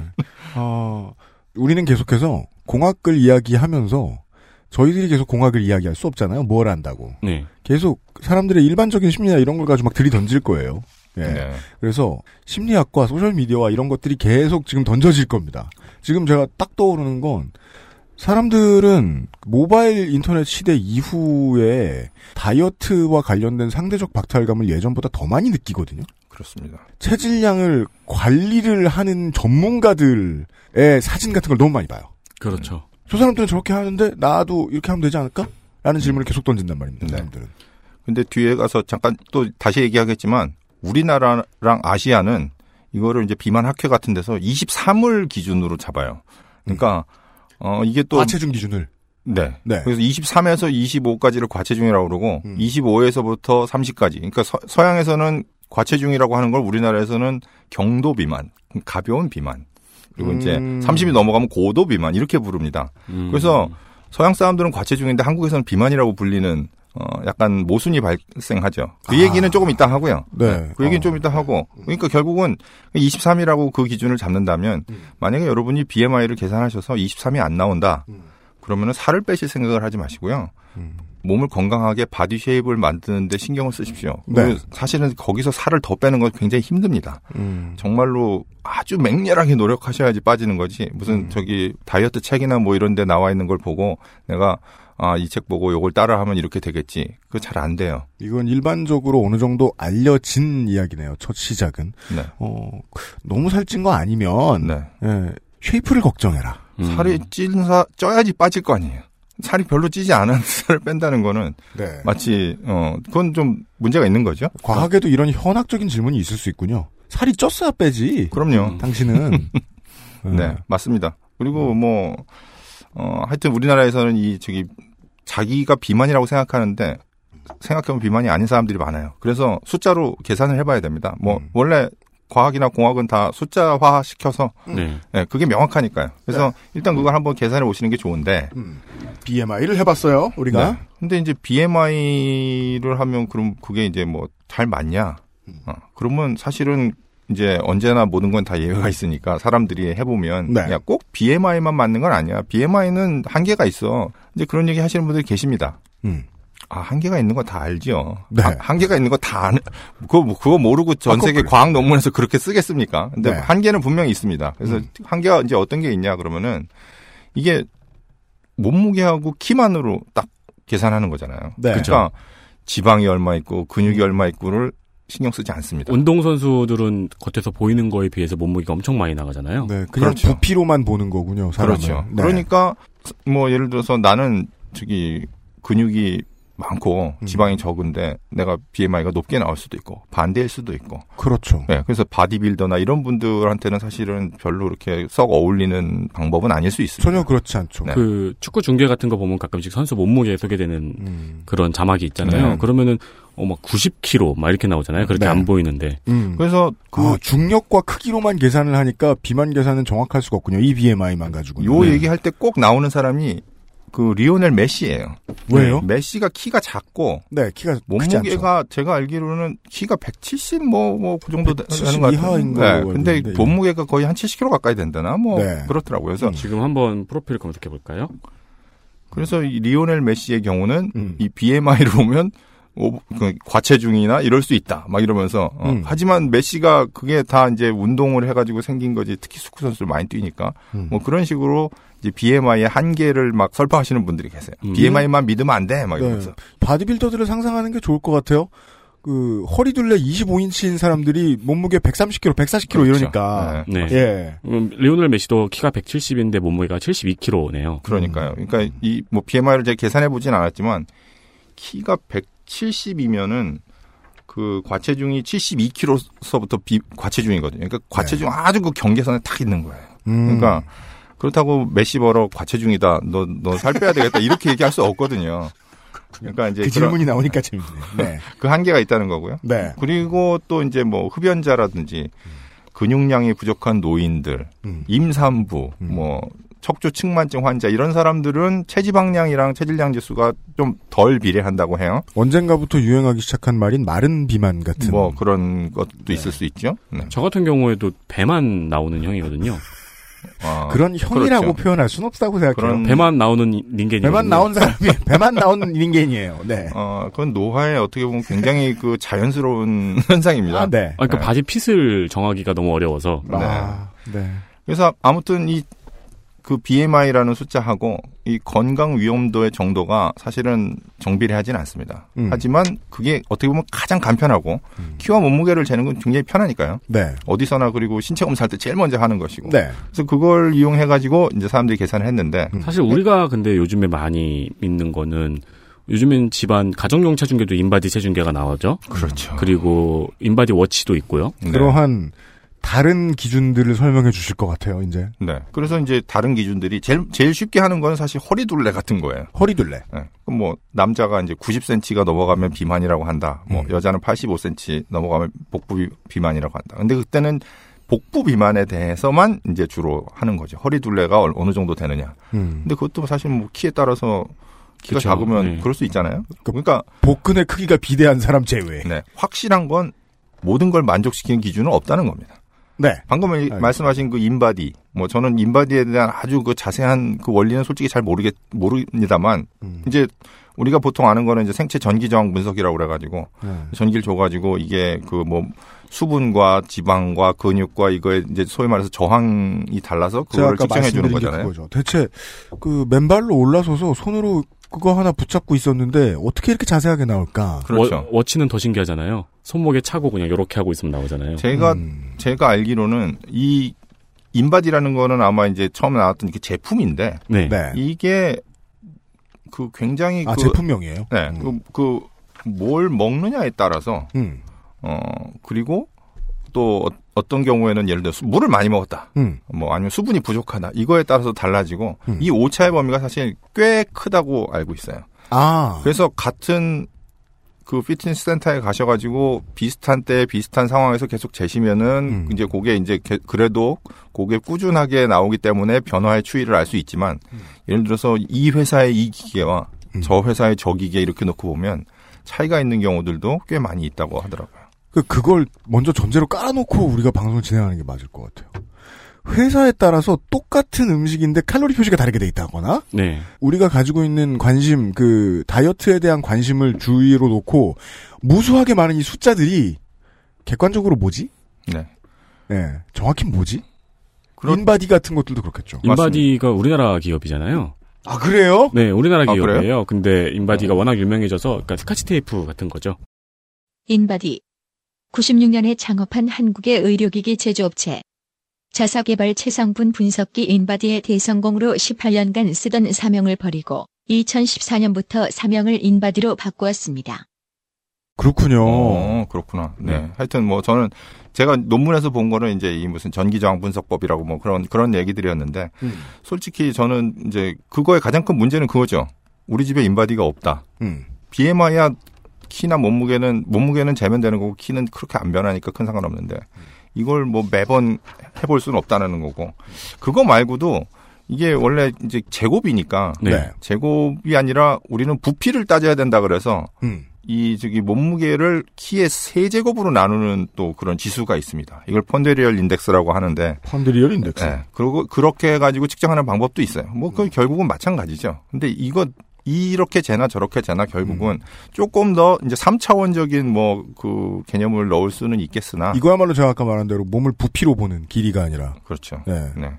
어, 우리는 계속해서 공학을 이야기하면서 저희들이 계속 공학을 이야기할 수 없잖아요. 뭘 안다고. 네. 계속 사람들의 일반적인 심리나 이런 걸 가지고 막 들이던질 거예요. 예. 네. 그래서 심리학과 소셜미디어와 이런 것들이 계속 지금 던져질 겁니다. 지금 제가 딱 떠오르는 건 사람들은 모바일 인터넷 시대 이후에 다이어트와 관련된 상대적 박탈감을 예전보다 더 많이 느끼거든요. 그렇습니다. 체질량을 관리를 하는 전문가들의 사진 같은 걸 너무 많이 봐요. 그렇죠. 저 사람들은 저렇게 하는데 나도 이렇게 하면 되지 않을까? 라는 질문을 계속 던진단 말입니다. 네. 사람들은. 근데 뒤에 가서 잠깐 또 다시 얘기하겠지만 우리나라랑 아시아는 이거를 이제 비만 학회 같은 데서 23을 기준으로 잡아요. 그러니까 어 이게 또 과체중 기준을. 네. 네. 그래서 23에서 25까지를 과체중이라고 그러고 음. 25에서부터 30까지. 그러니까 서, 서양에서는 과체중이라고 하는 걸 우리나라에서는 경도 비만, 가벼운 비만. 그리고 이제 음. 30이 넘어가면 고도 비만 이렇게 부릅니다. 음. 그래서 서양 사람들은 과체중인데 한국에서는 비만이라고 불리는 어 약간 모순이 발생하죠. 그 아. 얘기는 조금 이따 하고요. 네. 그 얘기는 어. 좀 이따 하고. 그러니까 결국은 23이라고 그 기준을 잡는다면 음. 만약에 여러분이 BMI를 계산하셔서 23이 안 나온다. 음. 그러면은 살을 빼실 생각을 하지 마시고요. 음. 몸을 건강하게 body shape을 만드는데 신경을 쓰십시오. 네. 사실은 거기서 살을 더 빼는 건 굉장히 힘듭니다. 음. 정말로 아주 맹렬하게 노력하셔야지 빠지는 거지. 무슨 음. 저기 다이어트 책이나 뭐 이런 데 나와 있는 걸 보고 내가 아, 이 책 보고 요걸 따라하면 이렇게 되겠지. 그거 잘 안 돼요. 이건 일반적으로 어느 정도 알려진 이야기네요. 첫 시작은. 네. 어, 너무 살찐 거 아니면 네. 예, 쉐이프를 걱정해라. 음. 살이 찐 사, 쪄야지 빠질 거 아니에요. 살이 별로 찌지 않은 *laughs* 살을 뺀다는 거는 네. 마치 어 그건 좀 문제가 있는 거죠. 과학에도 이런 현학적인 질문이 있을 수 있군요. 살이 쪘어야 빼지. 그럼요. 당신은. *laughs* 네, 맞습니다. 그리고 뭐, 어, 하여튼 우리나라에서는 이, 저기, 자기가 비만이라고 생각하는데, 생각해보면 비만이 아닌 사람들이 많아요. 그래서 숫자로 계산을 해봐야 됩니다. 뭐, 음. 원래 과학이나 공학은 다 숫자화 시켜서, 네. 예, 그게 명확하니까요. 그래서 일단 그걸 한번 계산해 보시는 게 좋은데, 음. BMI를 해봤어요, 우리가. 네. 근데 이제 BMI를 하면 그럼 그게 이제 뭐 잘 맞냐? 어, 그러면 사실은 이제 언제나 모든 건 다 예외가 있으니까 사람들이 해보면 네. 야꼭 BMI만 맞는 건 아니야. BMI는 한계가 있어. 이제 그런 얘기 하시는 분들이 계십니다. 음. 아 한계가 있는 거 다 알죠. 네. 아, 한계가 있는 거 다 아는 그거 뭐- 그거 모르고 전 아, 세계 그거 과학 논문에서 그렇게 쓰겠습니까? 근데 네. 한계는 분명히 있습니다. 그래서 음. 한계가 이제 어떤 게 있냐 그러면은 이게 몸무게하고 키만으로 딱 계산하는 거잖아요. 네. 그러니까 지방이 얼마 있고 근육이 얼마 있고를 신경 쓰지 않습니다. 운동 선수들은 겉에서 보이는 거에 비해서 몸무게가 엄청 많이 나가잖아요. 네, 그냥 그렇죠. 부피로만 보는 거군요, 사람을. 그렇죠. 네. 그러니까 뭐 예를 들어서 나는 저기 근육이 많고 음. 지방이 적은데 내가 BMI가 높게 나올 수도 있고 반대일 수도 있고. 그렇죠. 네, 그래서 바디빌더나 이런 분들한테는 사실은 별로 그렇게 썩 어울리는 방법은 아닐 수 있습니다. 전혀 그렇지 않죠. 네. 그 축구 중계 같은 거 보면 가끔씩 선수 몸무게 소개되는 음. 그런 자막이 있잖아요. 네. 그러면은 어막 90kg 막 이렇게 나오잖아요. 그렇게 네. 안 보이는데. 음. 그래서 그 아, 중력과 크기로만 계산을 하니까 비만 계산은 정확할 수가 없군요. 이 BMI만 가지고. 요 얘기할 때 꼭 나오는 사람이 그 리오넬 메시예요. 왜요? 네, 메시가 키가 작고 네, 키가 크지 않죠. 몸무게가 제가 알기로는 키가 170 뭐 뭐 그 정도 170 되는 것. 걸로 네, 근데 있는데, 몸무게가 거의 한 70kg 가까이 된다나 뭐 네. 그렇더라고요. 그래서 지금 한번 프로필 검색해 볼까요? 그래서 이 리오넬 메시의 경우는 음. 이 BMI로 보면 오- 그 과체중이나 이럴 수 있다. 막 이러면서 어, 음. 하지만 메시가 그게 다 이제 운동을 해가지고 생긴 거지. 특히 축구 선수들 많이 뛰니까 음. 뭐 그런 식으로 이제 BMI의 한계를 막 설파하시는 분들이 계세요. 음. BMI만 믿으면 안 돼. 막 네. 이러면서. 바디빌더들을 상상하는 게 좋을 것 같아요. 그 허리둘레 25인치인 사람들이 몸무게 130kg, 140kg 그렇죠. 이러니까. 네. 예. 음, 리오넬 메시도 키가 170인데 몸무게가 72kg네요. 그러니까요. 그러니까 이뭐 BMI를 제가 계산해 보진 않았지만 키가 170이면은 그 과체중이 72kg서부터 비, 과체중이거든요. 그러니까 과체중 아주 그 경계선에 딱 있는 거예요. 음. 그러니까 그렇다고 메시 벌어 과체 중이다. 너 너 살 빼야 되겠다. 이렇게 얘기할 수 없거든요. 그러니까 이제 그 그런- 질문이 나오니까 재밌네. 네. *laughs* 그 한계가 있다는 거고요. 네. 그리고 또 이제 뭐 흡연자라든지 근육량이 부족한 노인들, 음. 임산부, 음. 뭐 척추 측만증 환자 이런 사람들은 체지방량이랑 체질량 지수가 좀 덜 비례한다고 해요. 언젠가부터 유행하기 시작한 말인 마른 비만 같은. 뭐 그런 것도 있을 수 있죠. 네. 저 같은 경우에도 배만 나오는 형이거든요. 아, 그런 형이라고 그렇죠. 표현할 수는 없다고 생각해요. 그런 배만 나오는 닌겐이 배만 나온 사람이 *laughs* 배만 나온 인간이에요. 네. 어, 그건 노화에 어떻게 보면 굉장히 그 자연스러운 *laughs* 현상입니다. 아, 네. 아, 그러니까 네. 바지 fit을 정하기가 너무 어려워서 아, 네. 그래서 아무튼 이 그 BMI라는 숫자하고 이 건강 위험도의 정도가 사실은 정비례하지는 않습니다. 음. 하지만 그게 어떻게 보면 가장 간편하고 음. 키와 몸무게를 재는 건 굉장히 편하니까요. 네. 어디서나 그리고 신체 검사할 때 제일 먼저 하는 것이고. 네. 그래서 그걸 이용해 가지고 이제 사람들이 계산을 했는데 음. 사실 우리가 근데 요즘에 많이 믿는 거는 요즘엔 집안 가정용 체중계도 인바디 체중계가 나오죠. 그렇죠. 그리고 인바디 워치도 있고요. 네. 그러한 다른 기준들을 설명해 주실 것 같아요, 이제. 네. 그래서 이제 다른 기준들이 제일 제일 쉽게 하는 건 사실 허리둘레 같은 거예요. 허리둘레. 네. 그럼 뭐 남자가 이제 90cm가 넘어가면 비만이라고 한다. 뭐 음. 여자는 85cm 넘어가면 복부 비- 비만이라고 한다. 근데 그때는 복부 비만에 대해서만 이제 주로 하는 거죠. 허리둘레가 얼- 어느 정도 되느냐. 음. 근데 그것도 사실 뭐 키에 따라서 키가 그쵸. 작으면 네. 그럴 수 있잖아요. 그러니까 복근의 크기가 비대한 사람 제외. 네. 확실한 건 모든 걸 만족시키는 기준은 없다는 겁니다. 네. 방금 말씀하신 그 인바디, 뭐 저는 인바디에 대한 아주 그 자세한 그 원리는 솔직히 잘 모르겠 모릅니다만 음. 이제 우리가 보통 아는 거는 이제 생체 전기 저항 분석이라고 그래 가지고 네. 전기를 줘 가지고 이게 그 뭐 수분과 지방과 근육과 이거에 이제 소위 말해서 저항이 달라서 아까 측정해 주는 거잖아요. 그거죠. 대체 그 맨발로 올라서서 손으로 그거 하나 붙잡고 있었는데 어떻게 이렇게 자세하게 나올까? 그렇죠. 워, 워치는 더 신기하잖아요. 손목에 차고 그냥 이렇게 하고 있으면 나오잖아요. 제가 음. 제가 알기로는 이 인바디라는 거는 아마 이제 처음에 나왔던 그 제품인데 네. 네. 이게 그 굉장히 아 그 제품명이에요. 네, 음. 그, 그, 뭘 먹느냐에 따라서, 음. 어, 그리고 또 어- 어떤 경우에는 예를 들어서 물을 많이 먹었다. 음. 뭐 아니면 수분이 부족하다. 이거에 따라서 달라지고, 음. 이 오차의 범위가 사실 꽤 크다고 알고 있어요. 아. 그래서 같은 그 피트니스 센터에 가셔가지고 비슷한 때 비슷한 상황에서 계속 재시면은 음. 이제 그게 이제 게- 그래도 그게 꾸준하게 나오기 때문에 변화의 추이를 알 수 있지만 예를 들어서 이 회사의 이 기계와 음. 저 회사의 저 기계 이렇게 놓고 보면 차이가 있는 경우들도 꽤 많이 있다고 하더라고요. 그 그걸 먼저 전제로 깔아놓고 우리가 방송을 진행하는 게 맞을 것 같아요. 회사에 따라서 똑같은 음식인데 칼로리 표시가 다르게 돼 있다거나 네. 우리가 가지고 있는 관심 그 다이어트에 대한 관심을 주위로 놓고 무수하게 많은 이 숫자들이 객관적으로 뭐지? 네. 네, 정확히 뭐지? 그렇- 인바디 같은 것들도 그렇겠죠. 인바디가 우리나라 기업이잖아요. 아 그래요? 네, 우리나라 아, 기업이에요. 그래요? 근데 인바디가 워낙 유명해져서 그러니까 스카치 테이프 같은 거죠. 인바디 96년에 창업한 한국의 의료기기 제조업체 자사개발 체성분 분석기 인바디의 대성공으로 18년간 쓰던 사명을 버리고 2014년부터 사명을 인바디로 바꾸었습니다. 그렇군요. 어, 그렇구나. 네. 네. 하여튼 뭐 저는 제가 논문에서 본 거는 이제 이 무슨 전기저항 분석법이라고 뭐 그런 그런 얘기들이었는데 음. 솔직히 저는 이제 그거의 가장 큰 문제는 그거죠. 우리 집에 인바디가 없다. 음. BMI야 키나 몸무게는 몸무게는 재면 되는 거고 키는 그렇게 안 변하니까 큰 상관없는데 이걸 뭐 매번 해볼 수는 없다는 거고 그거 말고도 이게 원래 이제 제곱이니까 네. 네. 제곱이 아니라 우리는 부피를 따져야 된다 그래서 음. 이 저기 몸무게를 키의 세 제곱으로 나누는 또 그런 지수가 있습니다. 이걸 ponderal index라고 하는데 ponderal index. 네. 그리고 그렇게 해 가지고 측정하는 방법도 있어요. 뭐, 그 결국은 마찬가지죠. 근데 이거, 이렇게 재나 저렇게 재나 결국은 조금 더 이제 3차원적인 뭐 그 개념을 넣을 수는 있겠으나. 이거야말로 제가 아까 말한 대로 몸을 부피로 보는 길이가 아니라. 그렇죠. 네. 네.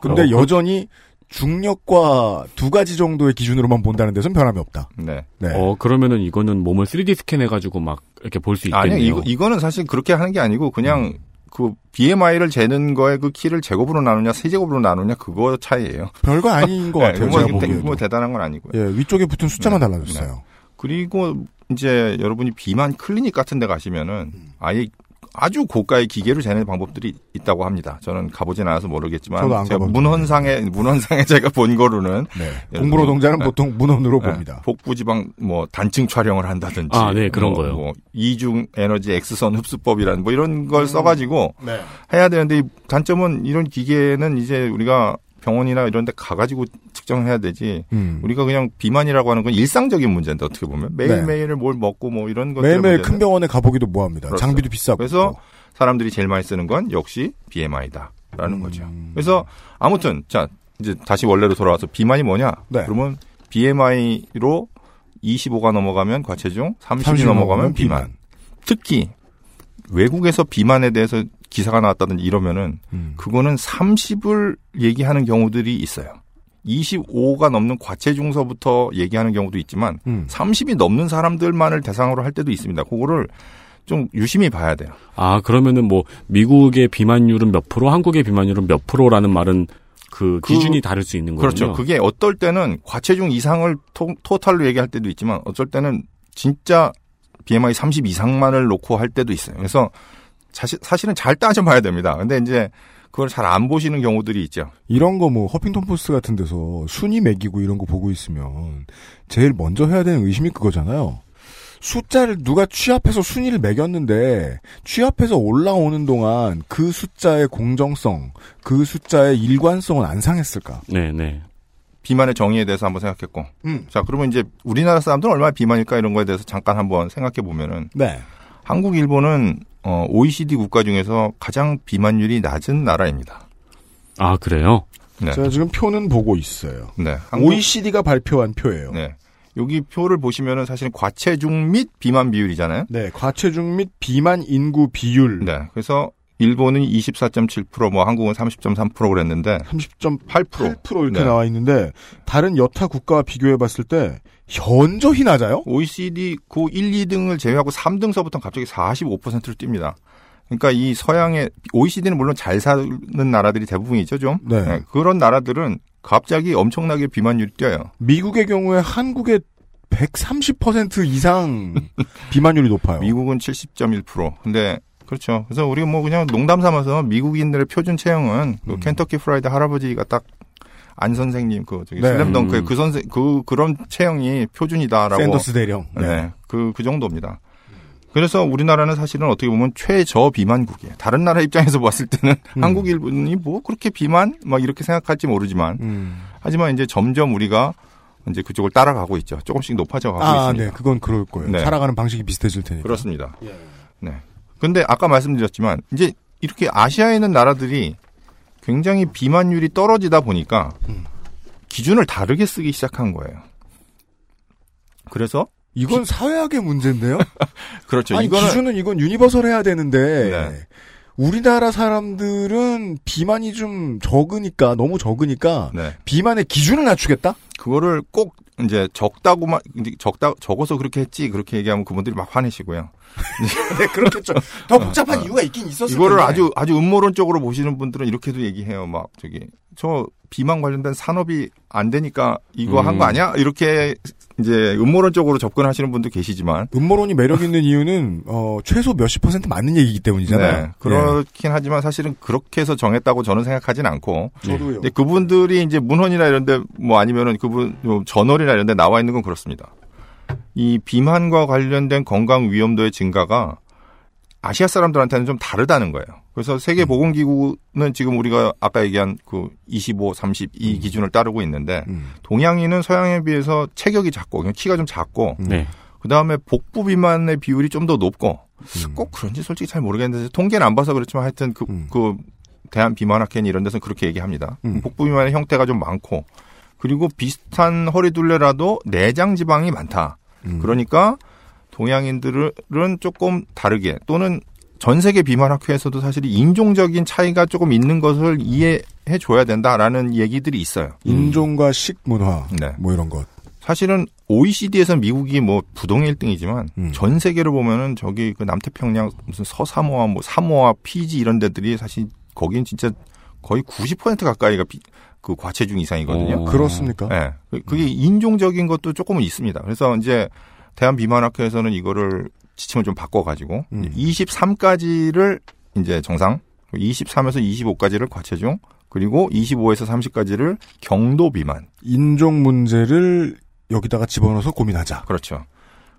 근데 어, 그- 여전히 중력과 두 가지 정도의 기준으로만 본다는 데선 변함이 없다. 네. 네. 어, 그러면은 이거는 몸을 3D 스캔해가지고 막 이렇게 볼 수 있겠네요. 아니요, 이거, 이거는 사실 그렇게 하는 게 아니고 그냥 음. 그 BMI를 재는 거에 그 키를 제곱으로 나누냐 세제곱으로 나누냐 그거 차이예요. 별거 *laughs* 아닌 것 같아요. 뭐, 제가 뭐. 뭐 대단한 건 아니고요. 예, 위쪽에 붙은 숫자만 네. 달라졌어요. 그리고 이제 여러분이 비만 클리닉 같은 데 가시면은 음. 아예 아주 고가의 기계로 재는 방법들이 있다고 합니다. 저는 가보진 않아서 모르겠지만 저도 안 제가. 문헌상에 문헌상에 *laughs* 제가 본 거로는 네. 예를 공부 노동자는 들면, 보통 문헌으로 네, 봅니다. 복부지방 뭐 단층 촬영을 한다든지 아, 네, 그런 뭐, 거요. 뭐 이중 에너지 X선 흡수법이라는 뭐 이런 음. 걸 써가지고 네. 해야 되는데 이 단점은 이런 기계는 이제 우리가 병원이나 이런 데 가가지고 측정해야 되지 음. 우리가 그냥 비만이라고 하는 건 일상적인 문제인데 어떻게 보면 매일매일 뭘 먹고 뭐 이런 것들 네. 매일매일 큰 병원에 가보기도 뭐합니다. 그렇죠. 장비도 비싸고. 그래서 사람들이 제일 많이 쓰는 건 역시 BMI다라는 음. 거죠. 그래서 아무튼 자 이제 다시 원래로 돌아와서 비만이 뭐냐? 네. 그러면 BMI로 25가 넘어가면 과체중, 30이 30이 넘어가면 비만. 특히 외국에서 비만에 대해서 기사가 나왔다든지 이러면은 음. 그거는 30을 얘기하는 경우들이 있어요. 25가 넘는 과체중서부터 얘기하는 경우도 있지만 음. 30이 넘는 사람들만을 대상으로 할 때도 있습니다. 그거를 좀 유심히 봐야 돼요. 아, 그러면은 뭐 미국의 비만율은 몇 프로, 한국의 비만율은 몇 프로라는 말은 그 그- 기준이 다를 수 있는 거군요. 그렇죠. 그게 어떨 때는 과체중 이상을 토, 토탈로 얘기할 때도 있지만 어쩔 때는 진짜 BMI 30 이상만을 놓고 할 때도 있어요. 그래서 사실, 사실은 잘 따져봐야 됩니다. 근데 이제 그걸 잘 안 보시는 경우들이 있죠. 이런 거 뭐 허핑턴 포스트 같은 데서 순위 매기고 이런 거 보고 있으면 제일 먼저 해야 되는 의심이 그거잖아요. 숫자를 누가 취합해서 순위를 매겼는데 취합해서 올라오는 동안 그 숫자의 공정성, 그 숫자의 일관성은 안 상했을까? 네, 네. 비만의 정의에 대해서 한번 생각했고. 음. 자, 그러면 이제 우리나라 사람들은 얼마나 비만일까 이런 거에 대해서 잠깐 한번 생각해 보면은 네. 한국, 일본은 어, OECD 국가 중에서 가장 비만율이 낮은 나라입니다. 아, 그래요? 네. 제가 지금 표는 보고 있어요. 네. 한국- OECD가 발표한 표예요. 네. 여기 표를 보시면은 사실은 과체중 및 비만 비율이잖아요. 네, 과체중 및 비만 인구 비율 네. 그래서 일본은 24.7%, 뭐 한국은 30.3% 그랬는데 30.8% 8% 이렇게 네. 나와 있는데 다른 여타 국가와 비교해 봤을 때 현저히 낮아요. OECD 그 1, 2등을 제외하고 3등서부터 갑자기 45%를 뜁니다. 그러니까 이 서양의 OECD는 물론 잘 사는 나라들이 대부분이죠, 좀. 네. 그런 나라들은 갑자기 엄청나게 비만율이 뛰어요. 미국의 경우에 한국의 130% 이상 *laughs* 비만율이 높아요. 미국은 70.1%. 근데 그렇죠. 그래서 우리가 뭐 그냥 농담 삼아서 미국인들의 표준 체형은 그 음. 켄터키 프라이드 할아버지가 딱 안 선생님 그 저기 네. 슬램덩크의 음. 그 선생 그 그런 체형이 표준이다라고 샌더스 대령. 네. 그, 그 정도입니다. 그래서 우리나라는 사실은 어떻게 보면 최저 비만국이에요. 다른 나라 입장에서 봤을 때는 음. *laughs* 한국 일본이 뭐 그렇게 비만? 막 이렇게 생각할지 모르지만 음. 하지만 이제 점점 우리가 이제 그쪽을 따라가고 있죠. 조금씩 높아져 가고 아, 있습니다. 네, 그건 그럴 거예요. 네. 살아가는 방식이 비슷해질 테니까. 그렇습니다. 네. 근데 아까 말씀드렸지만 이제 이렇게 아시아에 있는 나라들이 굉장히 비만율이 떨어지다 보니까 음. 기준을 다르게 쓰기 시작한 거예요. 그래서 이건 사회학의 문제인데요. *laughs* 그렇죠. 아니, 이거는 기준은 이건 유니버설 해야 되는데 네. 우리나라 사람들은 비만이 좀 적으니까 너무 적으니까 네. 비만의 기준을 낮추겠다. 그거를 꼭 이제 적다고만 적다 적어서 그렇게 했지 그렇게 얘기하면 그분들이 막 화내시고요. *laughs* 네, 그렇겠죠. 더 복잡한 이유가 있긴 있었을 이거를 텐데. 아주 아주 음모론적으로 보시는 분들은 이렇게도 얘기해요. 막 저기 저 비만 관련된 산업이 안 되니까 이거 음. 한거 아니야? 이렇게 이제 음모론적으로 접근하시는 분도 계시지만 음모론이 매력 있는 이유는 어, 최소 몇십 퍼센트 맞는 얘기이기 때문이잖아요. 네, 그렇긴 하지만 사실은 그렇게 해서 정했다고 저는 생각하진 않고 예. 저도요. 근데 그분들이 이제 문헌이나 이런데 뭐 아니면은 그분 뭐 저널이나 이런데 나와 있는 건 그렇습니다. 이 비만과 관련된 건강 위험도의 증가가 아시아 사람들한테는 좀 다르다는 거예요. 그래서 세계 보건기구는 지금 우리가 아까 얘기한 그 25, 30 이 기준을 따르고 있는데 음. 동양인은 서양에 비해서 체격이 작고 그냥 키가 좀 작고 네. 그 다음에 복부 비만의 비율이 좀 더 높고 음. 꼭 그런지 솔직히 잘 모르겠는데 통계는 안 봐서 그렇지만 하여튼 그, 음. 그 대한 비만학회니 이런 데서는 그렇게 얘기합니다. 음. 복부 비만의 형태가 좀 많고 그리고 비슷한 허리둘레라도 내장 지방이 많다. 음. 그러니까 동양인들은 조금 다르게 또는 전 세계 비만 학회에서도 사실 인종적인 차이가 조금 있는 것을 이해해 줘야 된다라는 얘기들이 있어요. 인종과 식문화 네. 뭐 이런 것. 사실은 OECD에서 미국이 뭐 부동 1등이지만 음. 전 세계를 보면은 저기 그 남태평양 무슨 서사모아 뭐 사모아 피지 이런 데들이 사실 거긴 진짜 거의 90% 가까이가 비- 그 과체중 이상이거든요. 어. 그렇습니까? 네. 그- 그게 인종적인 것도 조금은 있습니다. 그래서 이제 대한비만학회에서는 이거를 지침을 좀 바꿔가지고 음. 23까지를 이제 정상, 23에서 25까지를 과체중, 그리고 25에서 30까지를 경도 비만. 인종 문제를 여기다가 집어넣어서 고민하자. 그렇죠.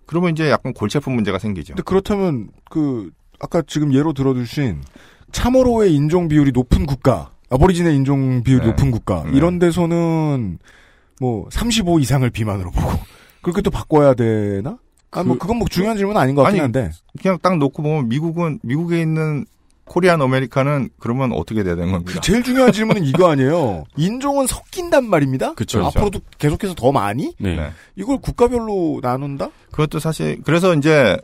그러면 이제 약간 골치 아픈 문제가 생기죠. 근데 그렇다면 그 아까 지금 예로 들어주신 참으로의 인종 비율이 높은 국가, 아보리진의 인종 비율이 네. 높은 국가 네. 이런 데서는 뭐 35 이상을 비만으로 보고 그렇게 또 바꿔야 되나? 아, 뭐 그- 그건 뭐 중요한 질문 은 아닌 것 같긴 아니, 한데. 그냥 딱 놓고 보면 미국은 미국에 있는 코리안 아메리카는 그러면 어떻게 돼야 되는 겁니까? 그 제일 중요한 질문은 이거 아니에요. *laughs* 인종은 섞인단 말입니다. 그쵸. 앞으로도 계속해서 더 많이? 네. 네. 이걸 국가별로 나눈다? 그것도 사실 그래서 이제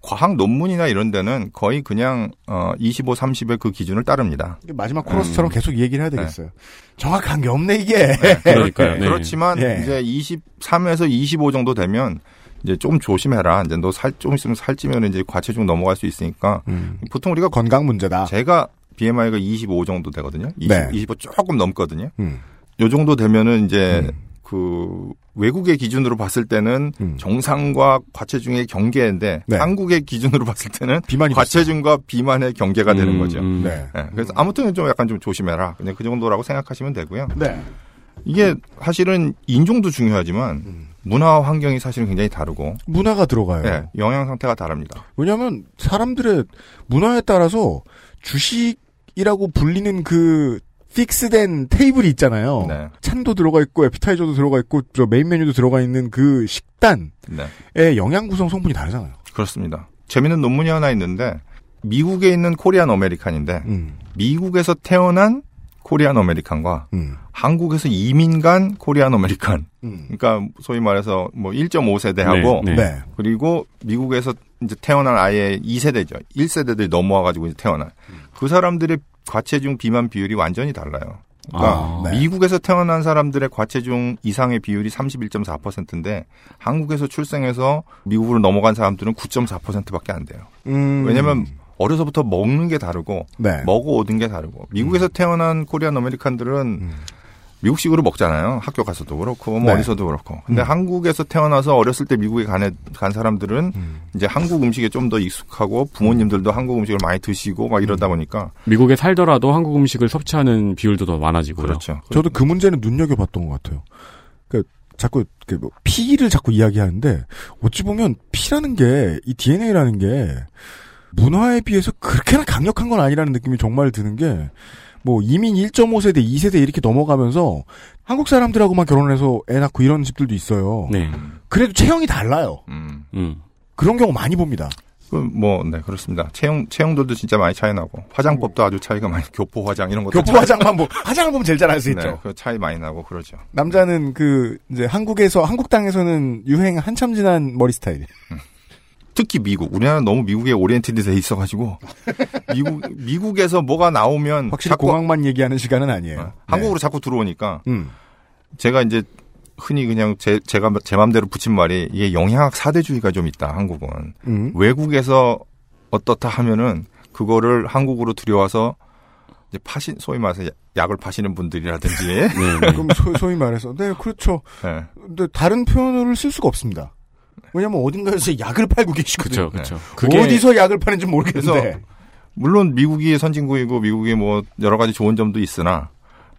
과학 논문이나 이런 데는 거의 그냥 어 25, 30의 그 기준을 따릅니다. 마지막 코러스처럼 음. 계속 이 얘기를 해야 되겠어요. 정확한 게 없네 이게. 그러니까요. 네. 그렇지만 예. 이제 23에서 25 정도 되면 이제 좀 조심해라. 이제 너 살 좀 있으면 살찌면 이제 과체중 넘어갈 수 있으니까 음, 보통 우리가 건강 문제다. 제가 BMI가 25 정도 되거든요. 20, 네. 25 조금 넘거든요. 음, 요 정도 되면은 이제 음. 그 외국의 기준으로 봤을 때는 음. 정상과 과체중의 경계인데 네. 한국의 기준으로 봤을 때는 *laughs* 비만이 과체중과 비만의 경계가 되는 음, 거죠. 음. 네. 네, 그래서 아무튼 좀 약간 좀 조심해라. 그냥 그 정도라고 생각하시면 되고요. 네. 이게 사실은 인종도 중요하지만 음. 문화 환경이 사실은 굉장히 다르고 문화가 들어가요. 네, 영양 상태가 다릅니다. 왜냐하면 사람들의 문화에 따라서 주식이라고 불리는 그 fix된 테이블이 있잖아요. 네. 찬도 들어가 있고 에피타이저도 들어가 있고 저 메인 메뉴도 들어가 있는 그 식단의 네. 영양 구성 성분이 다르잖아요. 그렇습니다. 재밌는 논문이 하나 있는데 미국에 있는 Korean American인데 음. 미국에서 태어난 Korean American과 음. 한국에서 이민 간 Korean American. 음. 그러니까 소위 말해서 뭐 1.5세대하고 네, 네. 그리고 미국에서 이제 태어난 아예 2세대죠. 1세대들이 넘어와 가지고 이제 태어난 그 사람들의 과체중 비만 비율이 완전히 달라요. 그러니까 아, 네. 미국에서 태어난 사람들의 과체중 이상의 비율이 31.4%인데 한국에서 출생해서 미국으로 넘어간 사람들은 9.4%밖에 안 돼요. 음. 왜냐면 어려서부터 먹는 게 다르고 네. 먹어 오던 게 다르고 미국에서 태어난 Korean American들은 음. 미국식으로 먹잖아요. 학교 가서도 그렇고 뭐 네. 어디서도 그렇고. 근데 음. 한국에서 태어나서 어렸을 때 미국에 간, 간 사람들은 음. 이제 한국 음식에 좀 더 익숙하고 부모님들도 한국 음식을 많이 드시고 막 음. 이러다 보니까 미국에 살더라도 한국 음식을 섭취하는 비율도 더 많아지고요. 그렇죠. 저도 그 문제는 눈여겨봤던 것 같아요. 그 자꾸 그 뭐, 피를 자꾸 이야기하는데 어찌 보면 피라는 게 이 DNA라는 게 문화에 비해서 그렇게나 강력한 건 아니라는 느낌이 정말 드는 게 뭐 이민 1.5세대, 2세대 이렇게 넘어가면서 한국 사람들하고만 결혼해서 애 낳고 이런 집들도 있어요. 네. 그래도 체형이 달라요. 음. 음. 그런 경우 많이 봅니다. 그 뭐, 네, 그렇습니다. 체형, 체형들도 진짜 많이 차이 나고, 화장법도 아주 차이가 많이, 교포 화장 이런 것도. 교포 화장만 뭐 화장을 보면 제일 잘알수 있죠. 네, 그 차이 많이 나고 그러죠. 남자는 그 이제 한국에서 한국 땅에서는 유행 한참 지난 머리 스타일. 특히 미국. 우리나라는 너무 미국에 oriented 돼 있어가지고, 미국, 미국에서 뭐가 나오면. 확실히 자꾸, 공항만 얘기하는 시간은 아니에요. 어, 한국으로 자꾸 들어오니까, 네. 음. 제가 이제 흔히 그냥 제, 제가 제 맘대로 붙인 말이, 이게 영양학 사대주의가 좀 있다, 한국은. 음. 외국에서 어떻다 하면은, 그거를 한국으로 들여와서, 이제 파신, 소위 말해서 약을 파시는 분들이라든지, *laughs* 네, 네. 그럼 소, 위 말해서 네 그렇죠. 예. 근데 다른 표현을 쓸 수가 없습니다. 왜냐면 어딘가에서 약을 팔고 계시거든요. 그렇죠, 그렇죠. 그게 어디서 약을 파는지 모르겠는데. 물론 미국이 선진국이고 미국이 뭐 여러 가지 좋은 점도 있으나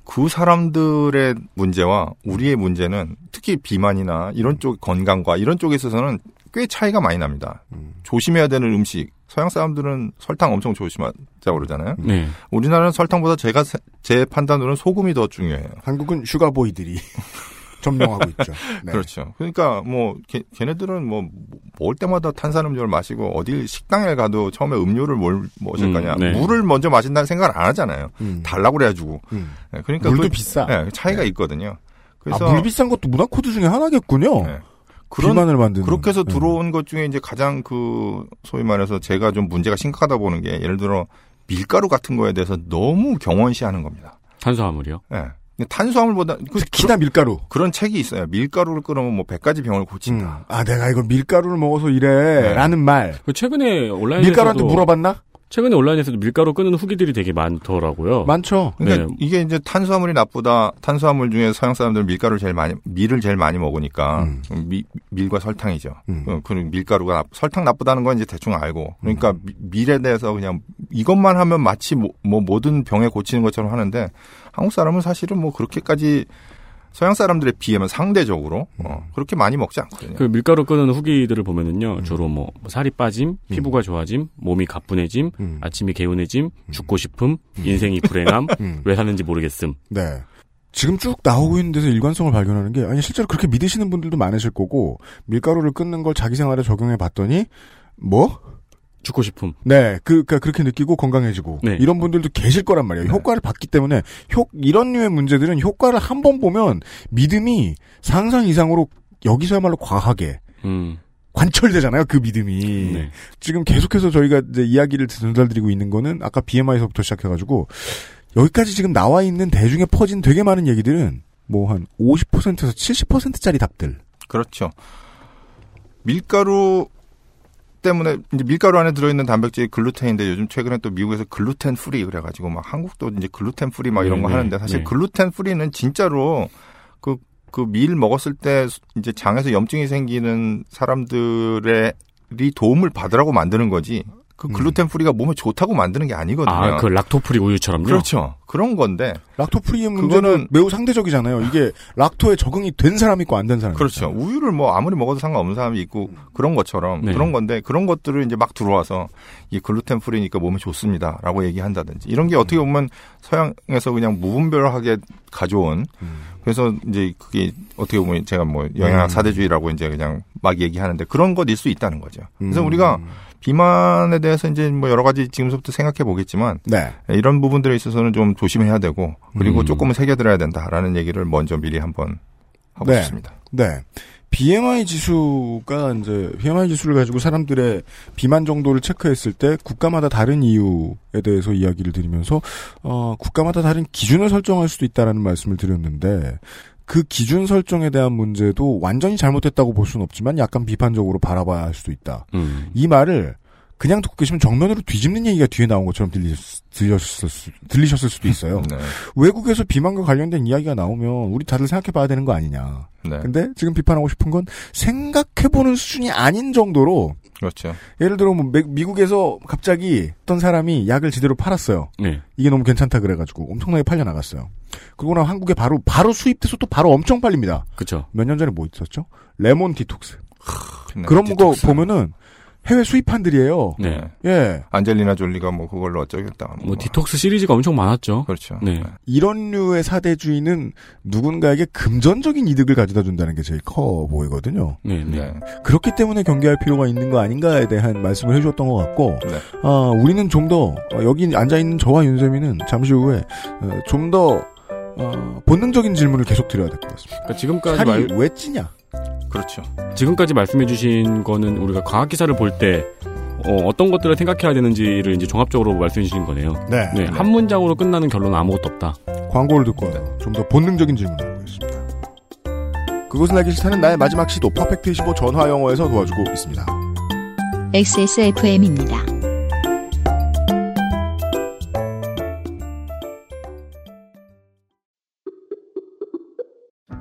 그 사람들의 문제와 우리의 문제는 특히 비만이나 이런 쪽 건강과 이런 쪽에 있어서는 꽤 차이가 많이 납니다. 조심해야 되는 음식. 서양 사람들은 설탕 엄청 조심하자고 그러잖아요. 네. 우리나라는 설탕보다 제가 세- 제 판단으로는 소금이 더 중요해요. 한국은 슈가보이들이 *laughs* 점령하고 있죠. *laughs* 네. 그렇죠. 그러니까 뭐 걔, 걔네들은 뭐 먹을 때마다 탄산음료를 마시고 어딜 식당에 가도 처음에 음료를 뭘 마실 음, 거냐 네. 물을 먼저 마신다는 생각을 안 하잖아요. 음. 달라고 그래가지고 음. 네, 그러니까 물도 그- 비싸. 네, 차이가 네. 있거든요. 아, 그래서 물 비싼 것도 문화 코드 중에 하나겠군요. 네. 그런 비만을 만드는. 그렇게 해서 네. 들어온 것 중에 이제 가장 그 소위 말해서 제가 좀 문제가 심각하다 보는 게 예를 들어 밀가루 같은 거에 대해서 너무 경원시하는 겁니다. 탄수화물이요. 예. 탄수화물보다 그, 특히나 밀가루. 그런 책이 있어요. 밀가루를 끊으면 뭐 100가지 병을 음. 고친다. 아, 내가 이걸 밀가루를 먹어서 이래. 라는 말. 그 최근에 온라인에서도 밀가루한테 물어봤나? 최근에 온라인에서도 밀가루 끊는 후기들이 되게 많더라고요. 많죠. 그러니까 네. 이게 이제 탄수화물이 나쁘다. 탄수화물 중에 서양 사람들은 밀가루를 제일 많이 밀을 제일 많이 먹으니까 음. 미- 밀과 설탕이죠. 음. 어, 그 밀가루가 나- 설탕 나쁘다는 건 이제 대충 알고. 그러니까 음. 미- 밀에 대해서 그냥 이것만 하면 마치 뭐, 뭐 모든 병에 고치는 것처럼 하는데 한국 사람은 사실은 뭐 그렇게까지 서양 사람들에 비하면 상대적으로 어, 그렇게 많이 먹지 않거든요. 그 밀가루 끄는 후기들을 보면은요, 주로 뭐 살이 빠짐, 피부가 좋아짐, 몸이 가뿐해짐, 음. 아침이 개운해짐, 죽고 싶음, 인생이 불행함, *laughs* 음. 왜 사는지 모르겠음. 네. 지금 쭉 나오고 있는 데서 일관성을 발견하는 게 아니 실제로 그렇게 믿으시는 분들도 많으실 거고 밀가루를 끊는 걸 자기 생활에 적용해 봤더니 뭐? 죽고 싶음. 네, 그, 그 그렇게 느끼고 건강해지고 네. 이런 분들도 계실 거란 말이에요. 효과를 봤기 때문에 효 이런 류의 문제들은 효과를 한 번 보면 믿음이 상상 이상으로 여기서야말로 과하게 음. 관철되잖아요. 그 믿음이 네. 지금 계속해서 저희가 이제 이야기를 전달드리고 있는 거는 아까 BMI서부터 시작해가지고 여기까지 지금 나와 있는 대중에 퍼진 되게 많은 얘기들은 뭐 한 50%에서 70%짜리 답들. 그렇죠. 밀가루 때문에 이제 밀가루 안에 들어있는 단백질이 글루텐인데 요즘 최근에 또 미국에서 gluten free 그래가지고 막 한국도 이제 gluten free 막 이런 네, 거 네, 하는데 사실 네. gluten free는 진짜로 그 그 밀 먹었을 때 이제 장에서 염증이 생기는 사람들의 이 도움을 받으라고 만드는 거지. 그 gluten free가 몸에 좋다고 만드는 게 아니거든요. 아, 그 lacto free 우유처럼요? 그렇죠. 그런 건데 lacto free의 문제는 그거는- 매우 상대적이잖아요. 이게 lacto에 적응이 된 사람 있고 안 된 사람. 그렇죠. 우유를 뭐 아무리 먹어도 상관없는 사람이 있고 그런 것처럼 네. 그런 건데 그런 것들을 이제 막 들어와서 이 gluten free니까 몸에 좋습니다라고 얘기한다든지 이런 게 어떻게 보면 서양에서 그냥 무분별하게 가져온 그래서 이제 그게 어떻게 보면 제가 뭐 영양학 음. 사대주의라고 이제 그냥 막 얘기하는데 그런 것일 수 있다는 거죠. 그래서 음. 우리가 비만에 대해서 이제 뭐 여러 가지 지금부터 생각해 보겠지만 네. 이런 부분들에 있어서는 좀 조심해야 되고 그리고 음. 조금은 새겨들어야 된다라는 얘기를 먼저 미리 한번 하고 네. 싶습니다. 네. BMI 지수가 이제 BMI 지수를 가지고 사람들의 비만 정도를 체크했을 때 국가마다 다른 이유에 대해서 이야기를 드리면서 어 국가마다 다른 기준을 설정할 수도 있다라는 말씀을 드렸는데 그 기준 설정에 대한 문제도 완전히 잘못됐다고 볼 수는 없지만 약간 비판적으로 바라봐야 할 수도 있다. 음. 이 말을 그냥 듣고 계시면 정면으로 뒤집는 얘기가 뒤에 나온 것처럼 들리, 들렸을, 수, 들리셨을 수도 있어요. 네. 외국에서 비만과 관련된 이야기가 나오면 우리 다들 생각해 봐야 되는 거 아니냐. 네. 근데 지금 비판하고 싶은 건 생각해 보는 수준이 아닌 정도로 그렇죠. 예를 들어 뭐 미- 미국에서 갑자기 어떤 사람이 약을 제대로 팔았어요. 네. 이게 너무 괜찮다 그래 가지고 엄청나게 팔려 나갔어요. 그러고 나면 한국에 바로 바로 수입돼서 또 바로 엄청 팔립니다. 그쵸. 몇년 전에 뭐 있었죠? 레몬 디톡스. 네, 그런 거 디톡스. 보면은 해외 수입판들이에요. 네. 예. 안젤리나 졸리가 뭐 그걸로 어쩌겠다. 뭐 디톡스 시리즈가 엄청 많았죠. 그렇죠. 네. 이런 류의 사대주의는 누군가에게 금전적인 이득을 가져다 준다는 게 제일 커 보이거든요. 네, 네. 네. 그렇기 때문에 경계할 필요가 있는 거 아닌가에 대한 말씀을 해주셨던 것 같고, 네. 아, 우리는 좀 더, 어, 여기 앉아 있는 저와 윤세민은 잠시 후에, 어, 좀 더, 어, 본능적인 질문을 계속 드려야 될 것 같습니다. 그러니까 지금까지 살이 말, 왜 찌냐? 그렇죠. 지금까지 말씀해주신 거는 우리가 과학 기사를 볼때 어, 떤 것들을 생각해야 되는지를 이제 종합적으로 말씀해 주신 거네요. 네. 네, 한 문장으로 끝나는 결론은 아무것도 없다. 광고를 듣고 좀더 본능적인 질문을 해보겠습니다. 그것은 알기 싫다는 나의 마지막 시도 퍼펙트 25 전화 영어에서 도와주고 있습니다. XSFM입니다.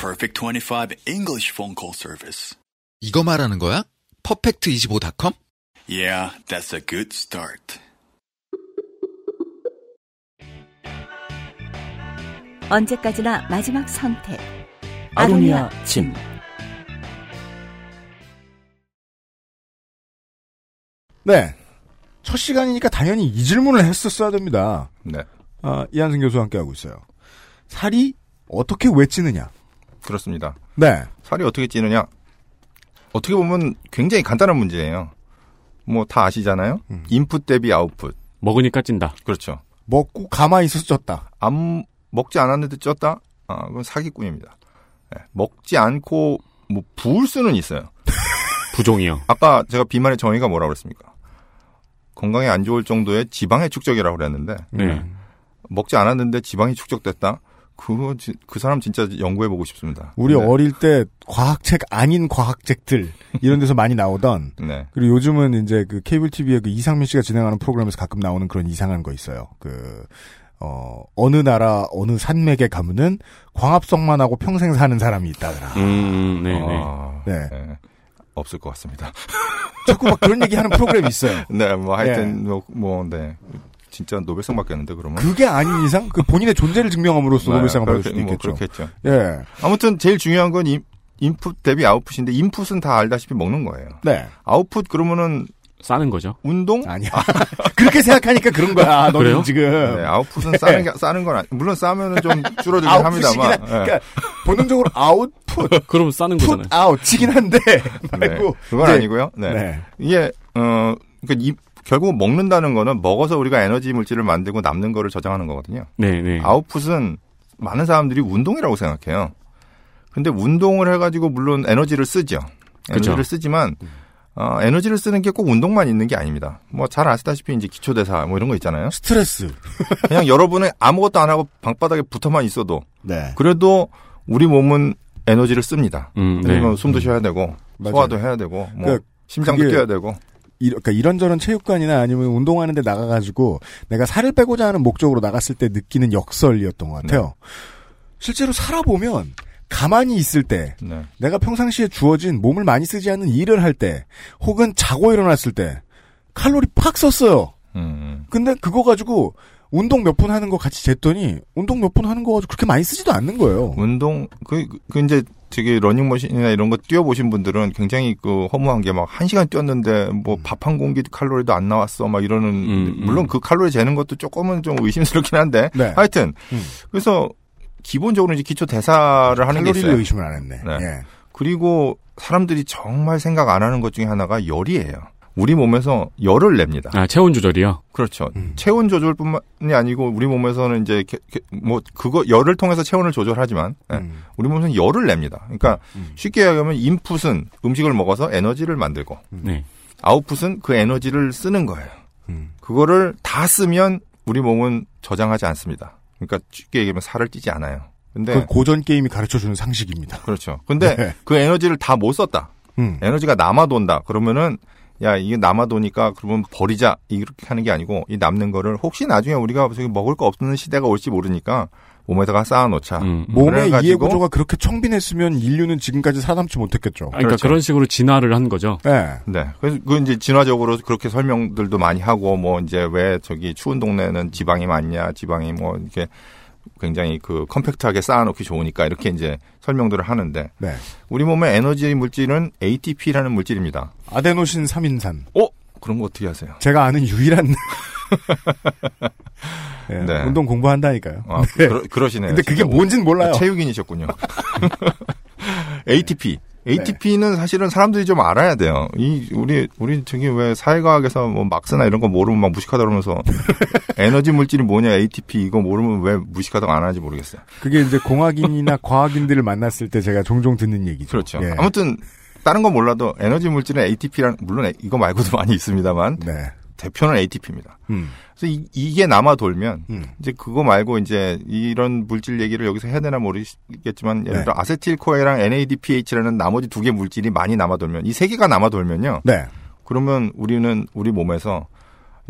Perfect 25 English phone call service. 이거 말하는 거야? 퍼펙트25.com? Yeah, that's a good start. 언제까지나 마지막 선택. 아로니아 침. 네. 첫 시간이니까 당연히 이 질문을 했었어야 됩니다. 네. 아, 이한승 교수와 함께하고 있어요. 살이 어떻게 왜 찌느냐? 그렇습니다. 네. 살이 어떻게 찌느냐? 어떻게 보면 굉장히 간단한 문제예요. 뭐 다 아시잖아요. 음. 인풋 대비 아웃풋. 먹으니까 찐다. 그렇죠. 먹고 가만히 있어서 쪘다. 안 먹지 않았는데 쪘다? 아, 그건 사기꾼입니다. 네, 먹지 않고 뭐 부을 수는 있어요. *laughs* 부종이요. 아까 제가 비만의 정의가 뭐라고 그랬습니까? 건강에 안 좋을 정도의 지방의 축적이라고 그랬는데 네. 먹지 않았는데 지방이 축적됐다? 그거 지- 그 사람 진짜 연구해 보고 싶습니다. 우리 네. 어릴 때 과학책 아닌 과학책들 이런 데서 많이 나오던 *laughs* 네. 그리고 요즘은 이제 그 케이블 TV에 그 이상민 씨가 진행하는 프로그램에서 가끔 나오는 그런 이상한 거 있어요. 그 어, 어느 나라 어느 산맥에 가면은 광합성만 하고 평생 사는 사람이 있다더라. 음, 네, 네. 아, 네. 네. 없을 것 같습니다. 자꾸 막 그런 얘기 하는 프로그램이 있어요. *laughs* 네, 뭐 하여튼 예. 뭐, 뭐, 네. 진짜 노벨상 받겠는데 그러면. 그게 아닌 이상 그 본인의 존재를 증명함으로써 네, 노벨상을 받을 수도 뭐 있겠죠. 그렇겠죠. 예. 아무튼 제일 중요한 건 인, 인풋 대비 아웃풋인데 인풋은 다 알다시피 먹는 거예요. 네. 아웃풋 그러면은 싸는 거죠. 운동? 아니야. *laughs* 그렇게 생각하니까 그런 거야. 너는 그래요? 지금. 네, 아웃풋은 싸는 게 싸는 건 아니, 물론 싸면은 좀 줄어들긴 아웃풋이긴 합니다만. 한- 그러니까 본능적으로 아웃풋, *laughs* 그럼 싸는 풋 거잖아요. 아웃이긴 한데 네. *laughs* 말고 그건 이제- 아니고요. 네. 네. 이게 어 그러니까 이, 결국 먹는다는 거는 먹어서 우리가 에너지 물질을 만들고 남는 거를 저장하는 거거든요. 네, 네. 아웃풋은 많은 사람들이 운동이라고 생각해요. 근데 운동을 해가지고 물론 에너지를 쓰죠. 에너지를 그죠. 쓰지만 어, 에너지를 쓰는 게 꼭 운동만 있는 게 아닙니다. 뭐 잘 아시다시피 이제 기초 대사 뭐 이런 거 있잖아요. 스트레스. 그냥 여러분은 아무것도 안 하고 방바닥에 붙어만 있어도 네. 그래도 우리 몸은 에너지를 씁니다. 음, 네. 왜냐면 숨도 쉬어야 되고 맞아요. 소화도 해야 되고 뭐 그러니까 심장도 뛰어야 되고 이, 그러니까 이런저런 체육관이나 아니면 운동하는데 나가가지고 내가 살을 빼고자 하는 목적으로 나갔을 때 느끼는 역설이었던 것 같아요. 네. 실제로 살아보면 가만히 있을 때 네. 내가 평상시에 주어진 몸을 많이 쓰지 않는 일을 할 때 혹은 자고 일어났을 때 칼로리 팍 썼어요. 음, 근데 그거 가지고 운동 몇 분 하는 거 같이 쟀더니 운동 몇 분 하는 거 가지고 그렇게 많이 쓰지도 않는 거예요. 운동 그, 그 이제 되게 러닝머신이나 이런 거 뛰어보신 분들은 굉장히 그 허무한 게 막 한 시간 뛰었는데 뭐 밥 한 공기 칼로리도 안 나왔어 막 이러는 음, 물론 그 칼로리 재는 것도 조금은 좀 의심스럽긴 한데 네. 하여튼 음. 그래서 기본적으로 이제 기초 대사를 하는 게 있어요. 의심을 안 했네. 네. 예. 그리고 사람들이 정말 생각 안 하는 것 중에 하나가 열이에요. 우리 몸에서 열을 냅니다. 아, 체온 조절이요? 그렇죠. 음. 체온 조절뿐만이 아니고 우리 몸에서는 이제 게- 게- 뭐 그거 열을 통해서 체온을 조절하지만 예, 음. 우리 몸에서는 열을 냅니다. 그러니까 음. 쉽게 얘기하면 인풋은 음식을 먹어서 에너지를 만들고 네. 아웃풋은 그 에너지를 쓰는 거예요. 음. 그거를 다 쓰면 우리 몸은 저장하지 않습니다. 그러니까 쉽게 얘기하면 살을 찌지 않아요. 근데 그 고전 게임이 가르쳐 주는 상식입니다. 그렇죠. 근데 네. 그 에너지를 다 못 썼다. 음. 에너지가 남아 돈다. 그러면은 야 이게 남아도니까 그러면 버리자 이렇게 하는 게 아니고 이 남는 거를 혹시 나중에 우리가 먹을 거 없는 시대가 올지 모르니까 몸에다가 쌓아놓자. 음. 몸의 그래가지고- 이해 구조가 그렇게 청빈했으면 인류는 지금까지 살아남지 못했겠죠. 아, 그러니까 그렇죠. 그런 식으로 진화를 한 거죠. 네. 네. 그래서 그 이제 진화적으로 그렇게 설명들도 많이 하고 뭐 이제 왜 저기 추운 동네는 지방이 많냐, 지방이 뭐 이렇게 굉장히 그 컴팩트하게 쌓아놓기 좋으니까 이렇게 이제 설명들을 하는데 네. 우리 몸의 에너지 물질은 ATP라는 물질입니다. 아데노신 3인산. 어? 그런 거 어떻게 하세요? 제가 아는 유일한 *laughs* 예, 네. 운동 공부한다니까요. 아, 네. 그러, 그러시네요. 근데 그게 진짜. 뭔진 몰라요. 아, 체육인이셨군요. *laughs* *laughs* ATP. 네. ATP는 사실은 사람들이 좀 알아야 돼요. 이 우리 우리 저기 왜 사회과학에서 뭐 막스나 이런 거 모르면 막 무식하다 그러면서 *laughs* 에너지 물질이 뭐냐 ATP 이거 모르면 왜 무식하다고 안 하는지 모르겠어요. 그게 이제 공학인이나 *laughs* 과학인들을 만났을 때 제가 종종 듣는 얘기죠. 그렇죠. 예. 아무튼 다른 건 몰라도 에너지 물질은 ATP란 물론 이거 말고도 많이 있습니다만 네. 대표는 ATP입니다. 음. 그래서 이, 게 남아 돌면 음. 이제 그거 말고 이제 이런 물질 얘기를 여기서 해야 되나 모르겠지만 예를 네. 들어 아세틸코에랑 NADPH라는 나머지 두 개 물질이 많이 남아 돌면 이 세 개가 남아 돌면요. 네. 그러면 우리는 우리 몸에서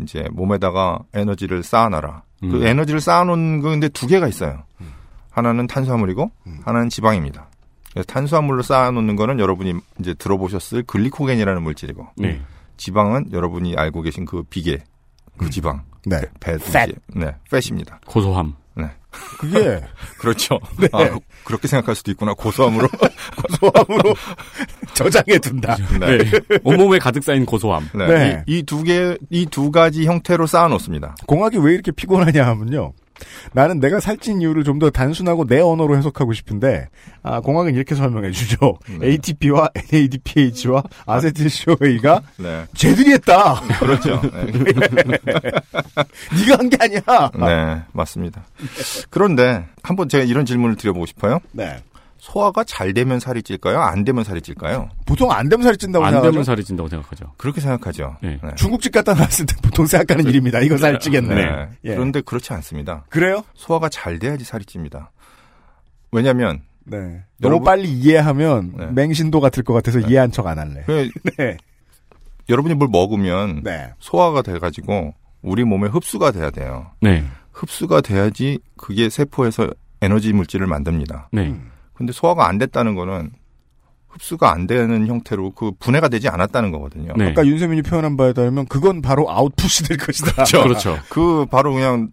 이제 몸에다가 에너지를 쌓아놔라. 음. 그 에너지를 쌓아놓은 거 근데 두 개가 있어요. 하나는 탄수화물이고 음. 하나는 지방입니다. 그래서 탄수화물로 쌓아놓는 거는 여러분이 이제 들어보셨을 글리코겐이라는 물질이고 네. 지방은 여러분이 알고 계신 그 비계 그 지방 네. 배 Fat. 네, 팻입니다. 고소함. 네. 그게 *laughs* 그렇죠. 네. 아, 그- 그렇게 생각할 수도 있구나. 고소함으로. *laughs* 고소함으로 *laughs* 저장해 둔다. 네. 온몸에 가득 쌓인 고소함. 네. 네. 이두 개, 이 두 가지 형태로 쌓아놓습니다. 공학이 왜 이렇게 피곤하냐 하면요. 나는 내가 살찐 이유를 좀 더 단순하고 내 언어로 해석하고 싶은데 아, 공학은 이렇게 설명해 주죠. 네. ATP와 NADPH와 아세틸CoA가 네. 쟤들이 했다. 그렇죠. *laughs* 네. 네가 한 게 아니야. 네, 맞습니다. 그런데 한번 제가 이런 질문을 드려보고 싶어요. 네. 소화가 잘 되면 살이 찔까요? 안 되면 살이 찔까요? 보통 안 되면 살이 찐다고 안 생각하죠. 되면 살이 찐다고 생각하죠. 그렇게 생각하죠. 네. 중국집 갔다 나왔을 때 보통 생각하는 일입니다. 이거 살 찌겠네. 네. 예. 그런데 그렇지 않습니다. 그래요? 소화가 잘 돼야지 살이 찝니다. 왜냐면, 네. 너무 여러분- 빨리 이해하면 네. 맹신도 같을 것 같아서 이해한 척 안 할래. 그 *laughs* 네. 여러분이 뭘 먹으면 네. 소화가 돼가지고 우리 몸에 흡수가 돼야 돼요. 네. 흡수가 돼야지 그게 세포에서 에너지 물질을 만듭니다. 네. 근데 소화가 안 됐다는 거는 흡수가 안 되는 형태로 그 분해가 되지 않았다는 거거든요. 네. 아까 윤세민이 표현한 바에 따르면 그건 바로 아웃풋이 될 것이다. 그렇죠. *laughs* 그렇죠. 그 바로 그냥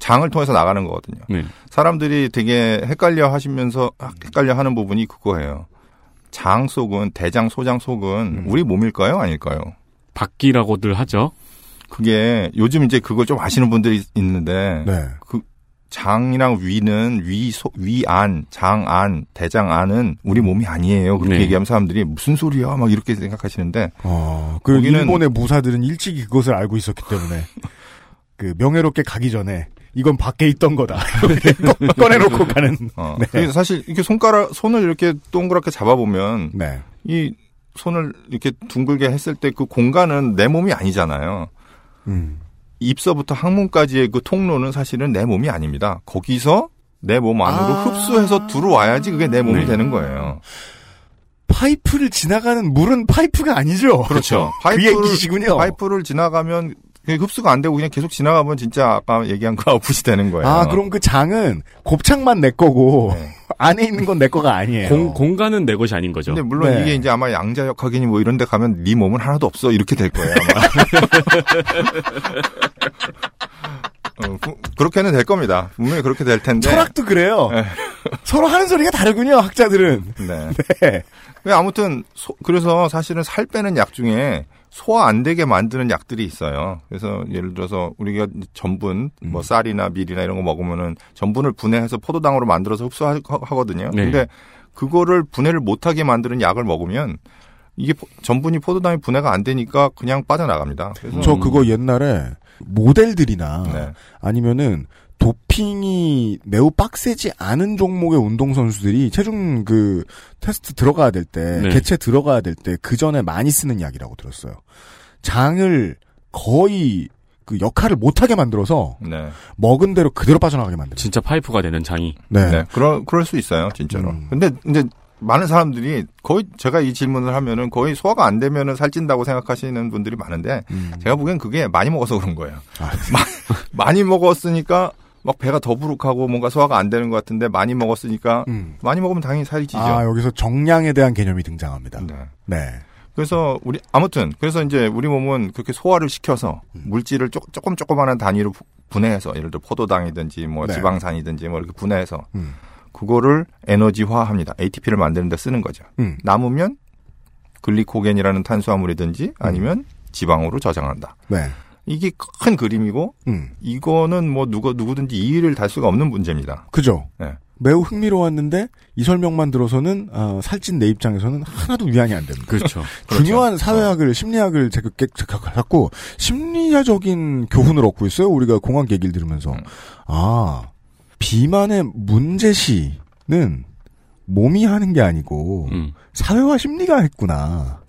장을 통해서 나가는 거거든요. 네. 사람들이 되게 헷갈려 하시면서 헷갈려 하는 부분이 그거예요. 장 속은 대장, 소장 속은 우리 몸일까요, 아닐까요? 바퀴라고들 하죠. 그게 요즘 이제 그걸 좀 아시는 분들이 있는데 네. 그 장이랑 위는 위, 소, 위 안, 장 안, 대장 안은 우리 몸이 아니에요. 그렇게 네. 얘기하면 사람들이 무슨 소리야? 막 이렇게 생각하시는데 어, 그 거기는- 일본의 무사들은 일찍이 그것을 알고 있었기 때문에 그 명예롭게 가기 전에 이건 밖에 있던 거다. *laughs* 꺼내놓고 가는. 어, 네. 사실 이렇게 손가락 손을 이렇게 동그랗게 잡아보면 네. 이 손을 이렇게 둥글게 했을 때 그 공간은 내 몸이 아니잖아요. 음. 입서부터 항문까지의 그 통로는 사실은 내 몸이 아닙니다. 거기서 내 몸 안으로 아. 흡수해서 들어와야지 그게 내 몸이 네. 되는 거예요. 파이프를 지나가는 물은 파이프가 아니죠. 그렇죠. *laughs* 그 얘기시군요. 파이프를 지나가면 흡수가 안 되고 그냥 계속 지나가면 진짜 아까 얘기한 그 아웃풋이 *laughs* 되는 거예요. 아, 그럼 그 장은 곱창만 내 거고 *laughs* 안에 있는 건 내 거가 아니에요. 공, 공간은 내 것이 아닌 거죠. 근데 물론 네. 이게 이제 아마 양자역 확인이 뭐 이런 데 가면 네 몸은 하나도 없어 이렇게 될 거예요. 아마. *laughs* 어, 부- 그렇게는 될 겁니다. 분명히 그렇게 될 텐데. 철학도 그래요. 네. 서로 하는 소리가 다르군요, 학자들은. 네. 네. 그 아무튼 소- 그래서 사실은 살 빼는 약 중에 소화 안 되게 만드는 약들이 있어요. 그래서 예를 들어서 우리가 전분, 음. 뭐 쌀이나 밀이나 이런 거 먹으면은 전분을 분해해서 포도당으로 만들어서 흡수하거든요. 네. 근데 그거를 분해를 못하게 만드는 약을 먹으면 이게 포- 전분이 포도당이 분해가 안 되니까 그냥 빠져나갑니다. 저 그거 옛날에 모델들이나 네. 아니면은 도핑이 매우 빡세지 않은 종목의 운동 선수들이 체중 그 테스트 들어가야 될 때, 네. 개체 들어가야 될 때 그 전에 많이 쓰는 약이라고 들었어요. 장을 거의 그 역할을 못하게 만들어서 네. 먹은 대로 그대로 빠져나가게 만들어요. 진짜 파이프가 되는 장이. 네. 네, 그럴 그럴 수 있어요, 진짜로. 음. 근데 이제 많은 사람들이 거의 제가 이 질문을 하면은 거의 소화가 안 되면은 살찐다고 생각하시는 분들이 많은데 음. 제가 보기엔 그게 많이 먹어서 그런 거예요. 아, *laughs* 많이 먹었으니까 막 배가 더부룩하고 뭔가 소화가 안 되는 것 같은데 많이 먹었으니까 음. 많이 먹으면 당연히 살이 찌죠. 아, 여기서 정량에 대한 개념이 등장합니다. 네. 네. 그래서 우리 아무튼 그래서 이제 우리 몸은 그렇게 소화를 시켜서 음. 물질을 조, 조금 조그마한 단위로 부- 분해해서 예를 들어 포도당이든지 뭐 네. 지방산이든지 뭐 이렇게 분해해서 음. 그거를 에너지화합니다. ATP를 만드는 데 쓰는 거죠. 음. 남으면 글리코겐이라는 탄수화물이든지 아니면 지방으로 저장한다. 네. 이게 큰 그림이고 음. 이거는 뭐 누가 누구든지 이의를 달 수가 없는 문제입니다. 그죠? 네. 매우 흥미로웠는데 이 설명만 들어서는 어, 살찐 내 입장에서는 하나도 위안이 안 됩니다. 그렇죠. *laughs* 중요한 사회학을 심리학을 제가 깨- 제가 갖고 심리학적인 교훈을 얻고 있어요. 우리가 공학 얘기를 들으면서 음. 아 비만의 문제시는 몸이 하는 게 아니고 음. 사회와 심리가 했구나.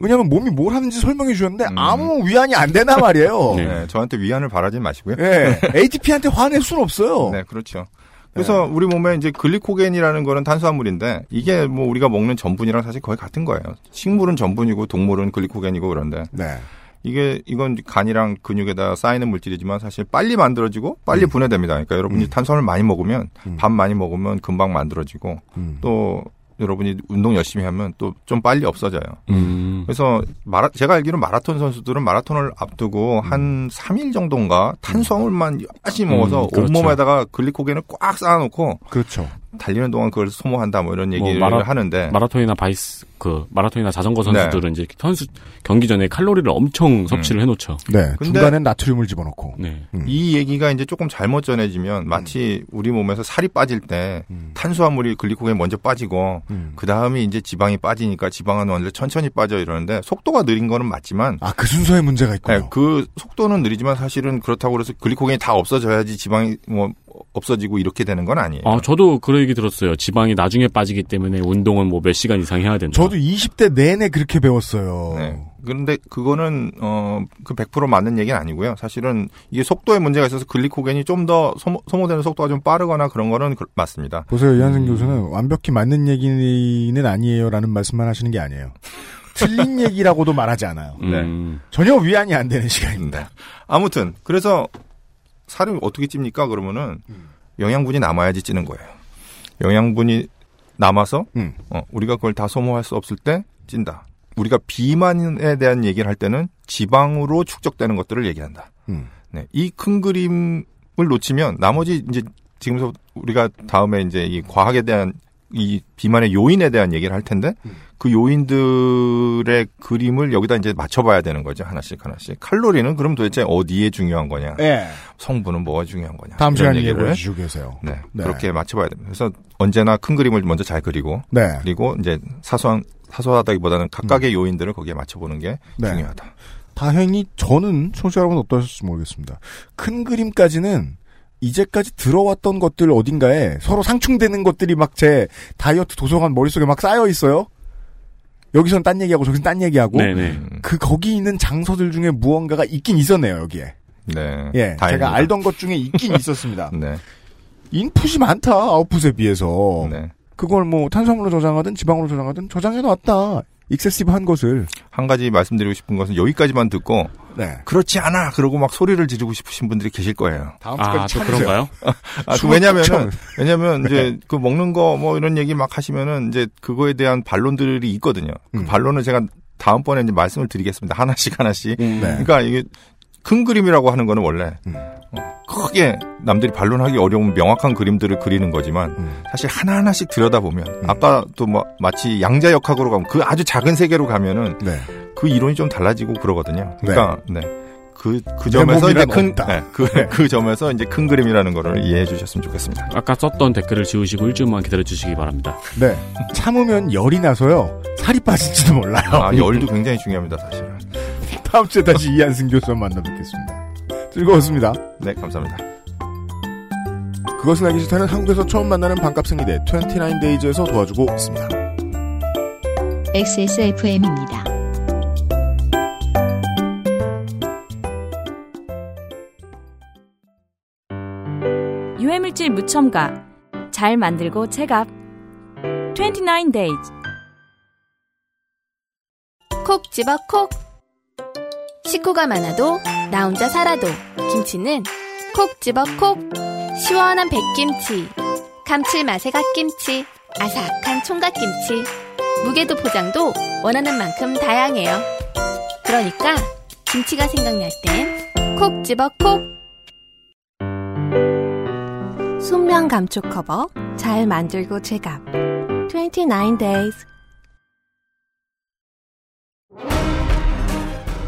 왜냐하면 몸이 뭘 하는지 설명해 주셨는데 음. 아무 위안이 안 된단 말이에요. *laughs* 네. 네, 저한테 위안을 바라지 마시고요. 예, ATP한테 화낼 순 없어요. *laughs* 네, 그렇죠. 그래서 우리 몸에 이제 글리코겐이라는 거는 탄수화물인데 이게 뭐 우리가 먹는 전분이랑 사실 거의 같은 거예요. 식물은 전분이고 동물은 글리코겐이고 그런데 네. 이게 이건 간이랑 근육에다 쌓이는 물질이지만 사실 빨리 만들어지고 빨리 분해됩니다. 그러니까 여러분이 탄수화물 많이 먹으면 음. 밥 많이 먹으면 금방 만들어지고 음. 또 여러분이 운동 열심히 하면 또 좀 빨리 없어져요. 음. 그래서 마라, 제가 알기로 마라톤 선수들은 마라톤을 앞두고 한 3일 정도인가 탄수화물만 열심히 음, 먹어서 그렇죠. 온몸에다가 글리코겐을 꽉 쌓아놓고 그렇죠. 달리는 동안 그걸 소모한다 뭐 이런 뭐 얘기를 마라- 하는데 마라톤이나 바이크 그 마라톤이나 자전거 네. 선수들은 이제 선수 경기 전에 칼로리를 엄청 섭취를 해놓죠. 네. 중간에 나트륨을 집어넣고. 네. 음. 이 얘기가 이제 조금 잘못 전해지면 마치 우리 몸에서 살이 빠질 때 음. 탄수화물이 글리코겐 먼저 빠지고 음. 그 다음에 이제 지방이 빠지니까 지방은 원래 천천히 빠져 이러는데 속도가 느린 거는 맞지만 아, 그 순서에 문제가 있군요. 네, 그 속도는 느리지만 사실은 그렇다고 그래서 글리코겐이 다 없어져야지 지방이 뭐 없어지고 이렇게 되는 건 아니에요. 아 저도 그 얘기 들었어요. 지방이 나중에 빠지기 때문에 운동은 뭐 몇 시간 이상 해야 된다. 저도 20대 내내 그렇게 배웠어요. 네. 그런데 그거는 어그 100% 맞는 얘기는 아니고요. 사실은 이게 속도에 문제가 있어서 글리코겐이 좀 더 소모, 소모되는 속도가 좀 빠르거나 그런 거는 그- 맞습니다. 보세요, 이한승 음. 교수는 완벽히 맞는 얘기는 아니에요라는 말씀만 하시는 게 아니에요. 틀린 얘기라고도 말하지 않아요. 음. 전혀 위안이 안 되는 시간입니다. 네. 아무튼 그래서 살이 어떻게 찝니까? 그러면은 영양분이 남아야지 찌는 거예요. 영양분이 남아서 음. 어, 우리가 그걸 다 소모할 수 없을 때 찐다. 우리가 비만에 대한 얘기를 할 때는 지방으로 축적되는 것들을 얘기한다. 음. 네, 이 큰 그림을 놓치면 나머지 이제 지금서 우리가 다음에 이제 이 과학에 대한 이 비만의 요인에 대한 얘기를 할 텐데 그 요인들의 그림을 여기다 이제 맞춰봐야 되는 거죠 하나씩 하나씩 칼로리는 그럼 도대체 어디에 중요한 거냐 네. 성분은 뭐가 중요한 거냐 다음 시간에 얘기를 얘기해 주시고 계세요. 네, 네. 그렇게 맞춰봐야 됩니다. 그래서 언제나 큰 그림을 먼저 잘 그리고 네. 그리고 이제 사소한 사소하다기보다는 각각의 요인들을 거기에 맞춰보는 게 네. 중요하다. 다행히 저는 청취자 여러분 어떠셨을지 모르겠습니다. 큰 그림까지는 이제까지 들어왔던 것들 어딘가에 서로 상충되는 것들이 막 제 다이어트 도서관 머릿속에 막 쌓여 있어요. 여기선 딴 얘기하고 저기선 딴 얘기하고 네네. 음, 그 거기 있는 장소들 중에 무언가가 있긴 있었네요 여기에. 네, 예, 다행입니다. 제가 알던 것 중에 있긴 *laughs* 있었습니다. 네, 인풋이 많다 아웃풋에 비해서. 네, 그걸 뭐 탄수화물로 저장하든 지방으로 저장하든 저장해 놨다. 익세시브한 것을 한 가지 말씀드리고 싶은 것은 여기까지만 듣고 네. 그렇지 않아 그러고 막 소리를 지르고 싶으신 분들이 계실 거예요. 다음 아, 또 그런가요? 아, 그 왜냐면은 왜냐면 이제 그 먹는 거 뭐 이런 얘기 막 하시면은 이제 그거에 대한 반론들이 있거든요. 그 반론을 제가 다음번에 이제 말씀을 드리겠습니다. 하나씩 하나씩. 네. 그러니까 이게 큰 그림이라고 하는 거는 원래 어, 크게 남들이 반론하기 어려운 명확한 그림들을 그리는 거지만 사실 하나하나씩 들여다보면 아까 또뭐 마치 양자 역학으로 가면 그 아주 작은 세계로 가면은 네. 그 이론이 좀 달라지고 그러거든요. 그러니까 네. 그, 그내 점에서 이제 큰. 네, 그, *laughs* 그 점에서 이제 큰 그림이라는 거를 이해해 주셨으면 좋겠습니다. 아까 썼던 댓글을 지우시고 일주일만 기다려 주시기 바랍니다. 네. 참으면 열이 나서요. 살이 빠질지도 몰라요. 아, 열도 굉장히 중요합니다, 사실은. 다음 주에 다시 이한승 교수와 만나 뵙겠습니다. 즐거웠습니다. 네, 감사합니다. 그것은 알기 싫다는 한국에서 처음 만나는 반값 승리대 29데이즈에서 도와주고 있습니다. XSFM입니다. 유해물질 무첨가. 잘 만들고 체갑. 29 days. 콕 집어 콕. 식구가 많아도 나 혼자 살아도 김치는 콕 집어 콕. 시원한 백김치, 감칠맛의 갓김치, 아삭한 총각김치. 무게도 포장도 원하는 만큼 다양해요. 그러니까 김치가 생각날 땐 콕 집어 콕. 순면 감촉 커버 잘 만들고 제갑 29 days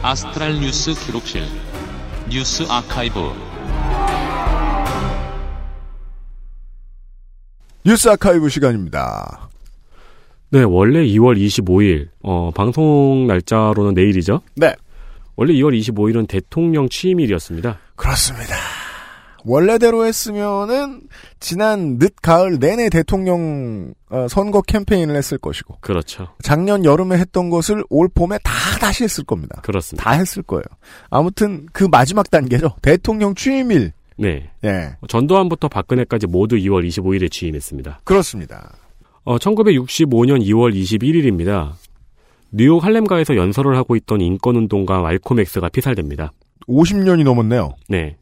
아스트랄 뉴스 기록실 뉴스 아카이브 뉴스 아카이브 시간입니다. 네, 원래 2월 25일, 어, 방송 날짜로는 내일이죠? 네. 원래 2월 25일은 대통령 취임일이었습니다. 그렇습니다. 원래대로 했으면은 지난 늦 가을 내내 대통령 어, 선거 캠페인을 했을 것이고 그렇죠. 작년 여름에 했던 것을 올 봄에 다 다시 했을 겁니다. 그렇습니다. 다 했을 거예요. 아무튼 그 마지막 단계죠. 대통령 취임일. 네. 예. 전두환부터 박근혜까지 모두 2월 25일에 취임했습니다. 그렇습니다. 어, 1965년 2월 21일입니다. 뉴욕 할렘가에서 연설을 하고 있던 인권운동가 엑스가 피살됩니다. 50년이 넘었네요. 네.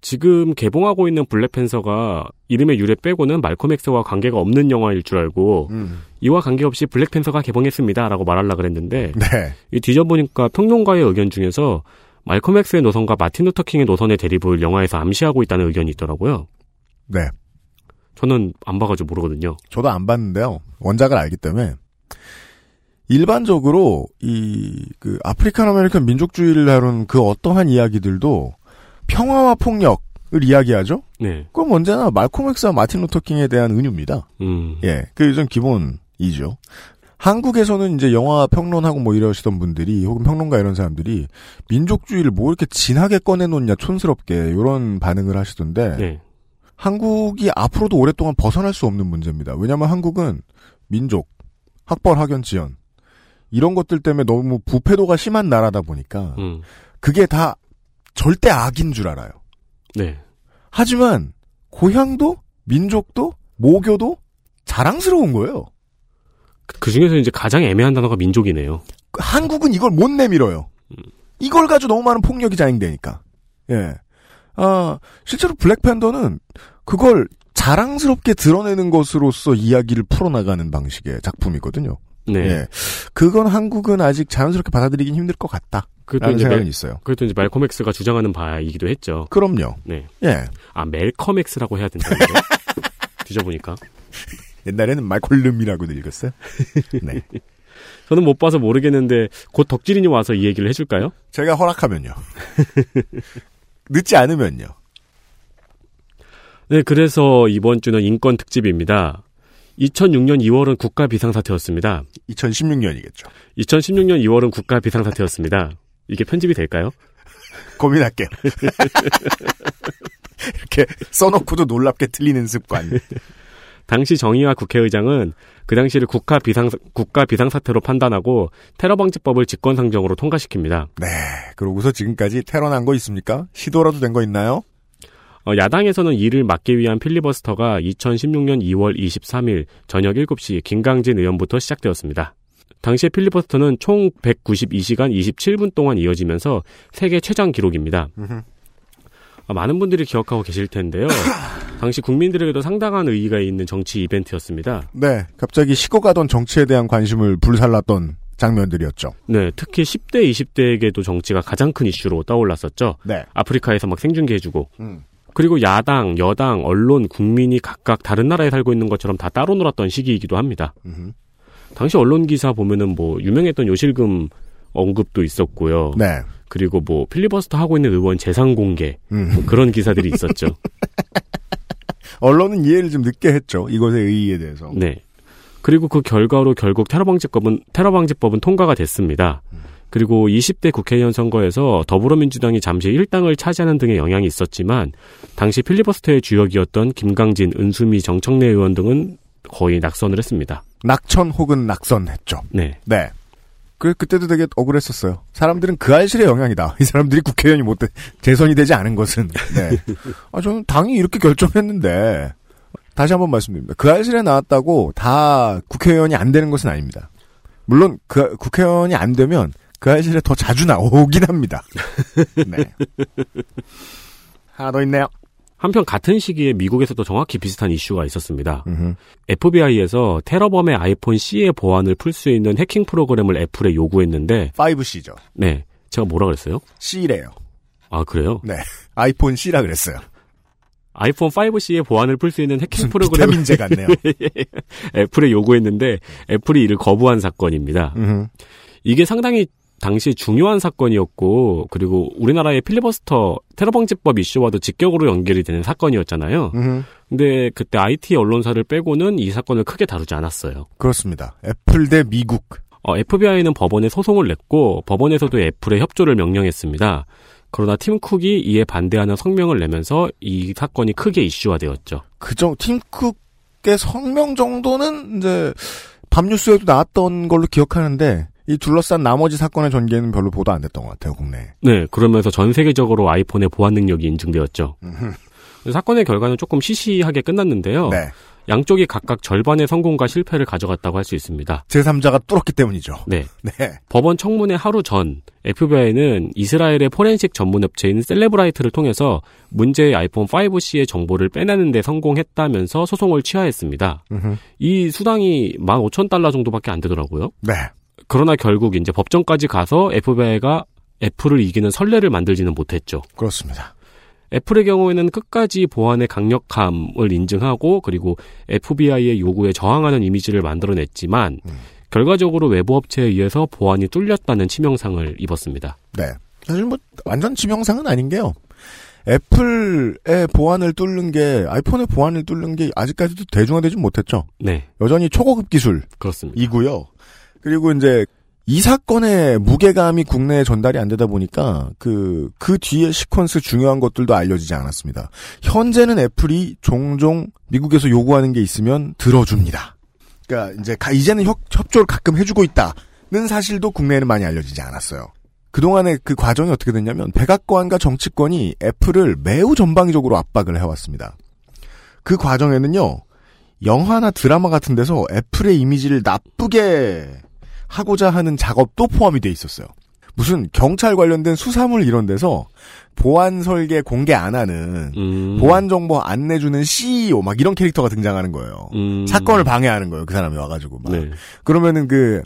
지금 개봉하고 있는 블랙팬서가 이름의 유래 빼고는 말콤 엑스와 관계가 없는 영화일 줄 알고 음. 이와 관계없이 블랙팬서가 개봉했습니다라고 말하려 그랬는데 네. 이 뒤져보니까 평론가의 의견 중에서 말콤 엑스의 노선과 마틴 루터 킹의 노선의 대립을 영화에서 암시하고 있다는 의견이 있더라고요. 네. 저는 안 봐가지고 모르거든요. 저도 안 봤는데요. 원작을 알기 때문에 일반적으로 이 그 African American 민족주의를 다룬 그 어떠한 이야기들도 평화와 폭력을 이야기하죠. 네. 그럼 언제나 말콤 엑스와 마틴 루터 킹에 대한 은유입니다. 음. 예, 그게 좀 기본이죠. 한국에서는 이제 영화 평론하고 뭐 이러시던 분들이 혹은 평론가 이런 사람들이 민족주의를 뭐 이렇게 진하게 꺼내놓냐 촌스럽게 이런 반응을 하시던데 네. 한국이 앞으로도 오랫동안 벗어날 수 없는 문제입니다. 왜냐하면 한국은 민족, 학벌, 학연, 지연 이런 것들 때문에 너무 부패도가 심한 나라다 보니까 음. 그게 다 절대 악인 줄 알아요. 네. 하지만 고향도 민족도 모교도 자랑스러운 거예요. 그 중에서 이제 가장 애매한 단어가 민족이네요. 한국은 이걸 못 내밀어요. 이걸 가지고 너무 많은 폭력이 자행되니까. 예. 아, 실제로 블랙팬더는 그걸 자랑스럽게 드러내는 것으로서 이야기를 풀어나가는 방식의 작품이거든요. 네. 예. 그건 한국은 아직 자연스럽게 받아들이긴 힘들 것 같다. 그것도 이제 생각은 멜- 있어요. 그것도 이제 말콤 엑스가 주장하는 바이기도 했죠. 그럼요. 네. 예. 아 멜컴 엑스라고 해야 된다는데 *laughs* 뒤져보니까 *laughs* 옛날에는 말콜름이라고도 읽었어요. 네. *laughs* 저는 못 봐서 모르겠는데 곧 덕질인이 와서 이 얘기를 해줄까요? 제가 허락하면요. 늦지 않으면요. 네, 그래서 이번 주는 인권 특집입니다. 2006년 2월은 국가 비상사태였습니다. 2016년이겠죠. 2016년 2월은 국가 비상사태였습니다. 이게 편집이 될까요? 고민할게요. *laughs* 이렇게 써놓고도 놀랍게 틀리는 습관. 당시 정의와 국회의장은 그 당시를 국가 비상 국가 비상사태로 판단하고 테러 방지법을 직권상정으로 통과시킵니다. 네. 그러고서 지금까지 테러 난 거 있습니까? 시도라도 된 거 있나요? 어, 야당에서는 이를 막기 위한 필리버스터가 2016년 2월 23일 저녁 7시 김강진 의원부터 시작되었습니다. 당시의 필리버스터는 총 192시간 27분 동안 이어지면서 세계 최장 기록입니다. 아, 많은 분들이 기억하고 계실 텐데요. *coughs* 당시 국민들에게도 상당한 의의가 있는 정치 이벤트였습니다. 네, 갑자기 식어가던 정치에 대한 관심을 불살랐던 장면들이었죠. 네, 특히 10대, 20대에게도 정치가 가장 큰 이슈로 떠올랐었죠. 네. 아프리카에서 막 생중계해주고. 음. 그리고 야당, 여당, 언론, 국민이 각각 다른 나라에 살고 있는 것처럼 다 따로 놀았던 시기이기도 합니다. 음흠. 당시 언론 기사 보면은 뭐 유명했던 요실금 언급도 있었고요. 네. 그리고 뭐 필리버스터 하고 있는 의원 재산 공개 음. 뭐 그런 기사들이 있었죠. *laughs* 언론은 이해를 좀 늦게 했죠. 이것의 의의에 대해서. 네. 그리고 그 결과로 결국 테러 방지법은 테러 방지법은 통과가 됐습니다. 그리고 20대 국회의원 선거에서 더불어민주당이 잠시 1당을 차지하는 등의 영향이 있었지만 당시 필리버스터의 주역이었던 김강진, 은수미, 정청래 의원 등은 거의 낙선을 했습니다. 낙천 혹은 낙선했죠. 네. 네. 그, 그때도 되게 억울했었어요. 사람들은 그 알실의 영향이다. 이 사람들이 국회의원이 못, 돼, 재선이 되지 않은 것은. 네. 아, 저는 당이 이렇게 결정했는데, 다시 한번 말씀드립니다. 그 알실에 나왔다고 다 국회의원이 안 되는 것은 아닙니다. 물론, 그, 국회의원이 안 되면 그 알실에 더 자주 나오긴 합니다. 네. 하나 더 있네요. 한편 같은 시기에 미국에서도 정확히 비슷한 이슈가 있었습니다. 음흠. FBI에서 테러범의 아이폰 C의 보안을 풀 수 있는 해킹 프로그램을 애플에 요구했는데 5C죠. 네. 제가 뭐라 그랬어요? C래요. 아, 그래요? 네. 아이폰 C라 그랬어요. 아이폰 5C의 보안을 풀 수 있는 해킹 프로그램 비타민제 같네요. *laughs* 애플에 요구했는데 애플이 이를 거부한 사건입니다. 음흠. 이게 상당히 당시 중요한 사건이었고 그리고 우리나라의 필리버스터 테러방지법 이슈와도 직격으로 연결이 되는 사건이었잖아요. 음흠. 근데 그때 IT 언론사를 빼고는 이 사건을 크게 다루지 않았어요. 그렇습니다. 애플 대 미국. 어, FBI는 법원에 소송을 냈고 법원에서도 애플의 협조를 명령했습니다. 그러나 팀 쿡이 이에 반대하는 성명을 내면서 이 사건이 크게 이슈화되었죠. 그정 팀 쿡의 성명 정도는 이제 밤뉴스에도 나왔던 걸로 기억하는데 이 둘러싼 나머지 사건의 전개는 별로 보도 안 됐던 것 같아요 국내. 네, 그러면서 전 세계적으로 아이폰의 보안 능력이 인증되었죠. 사건의 결과는 조금 시시하게 끝났는데요. 네. 양쪽이 각각 절반의 성공과 실패를 가져갔다고 할 수 있습니다. 제3자가 뚫었기 때문이죠. 네. 네. 법원 청문회 하루 전 FBI는 이스라엘의 포렌식 전문 업체인 셀레브라이트를 통해서 문제의 아이폰 5C의 정보를 빼내는 데 성공했다면서 소송을 취하했습니다. 음흠. 이 수당이 15,000달러 정도밖에 안 되더라고요. 네. 그러나 결국 이제 법정까지 가서 FBI가 애플을 이기는 선례를 만들지는 못했죠. 그렇습니다. 애플의 경우에는 끝까지 보안의 강력함을 인증하고 그리고 FBI의 요구에 저항하는 이미지를 만들어냈지만 결과적으로 외부 업체에 의해서 보안이 뚫렸다는 치명상을 입었습니다. 네. 사실 뭐 완전 치명상은 아닌 게요. 애플의 보안을 뚫는 게 아이폰의 보안을 뚫는 게 아직까지도 대중화되지 못했죠. 네, 여전히 초고급 기술이고요. 그렇습니다. 그리고 이제 이 사건의 무게감이 국내에 전달이 안 되다 보니까 그, 그 뒤에 시퀀스 중요한 것들도 알려지지 않았습니다. 현재는 애플이 종종 미국에서 요구하는 게 있으면 들어줍니다. 그러니까 이제 가- 이제는 협, 협조를 가끔 해주고 있다는 사실도 국내에는 많이 알려지지 않았어요. 그동안의 그 과정이 어떻게 됐냐면 백악관과 정치권이 애플을 매우 전방위적으로 압박을 해왔습니다. 그 과정에는요, 영화나 드라마 같은 데서 애플의 이미지를 나쁘게 하고자 하는 작업도 포함이 돼 있었어요. 무슨 경찰 관련된 수사물 이런 데서 보안 설계 공개 안 하는 음, 보안 정보 안 내주는 CEO 막 이런 캐릭터가 등장하는 거예요. 음, 사건을 방해하는 거예요. 그 사람이 와가지고 막. 네, 그러면은 그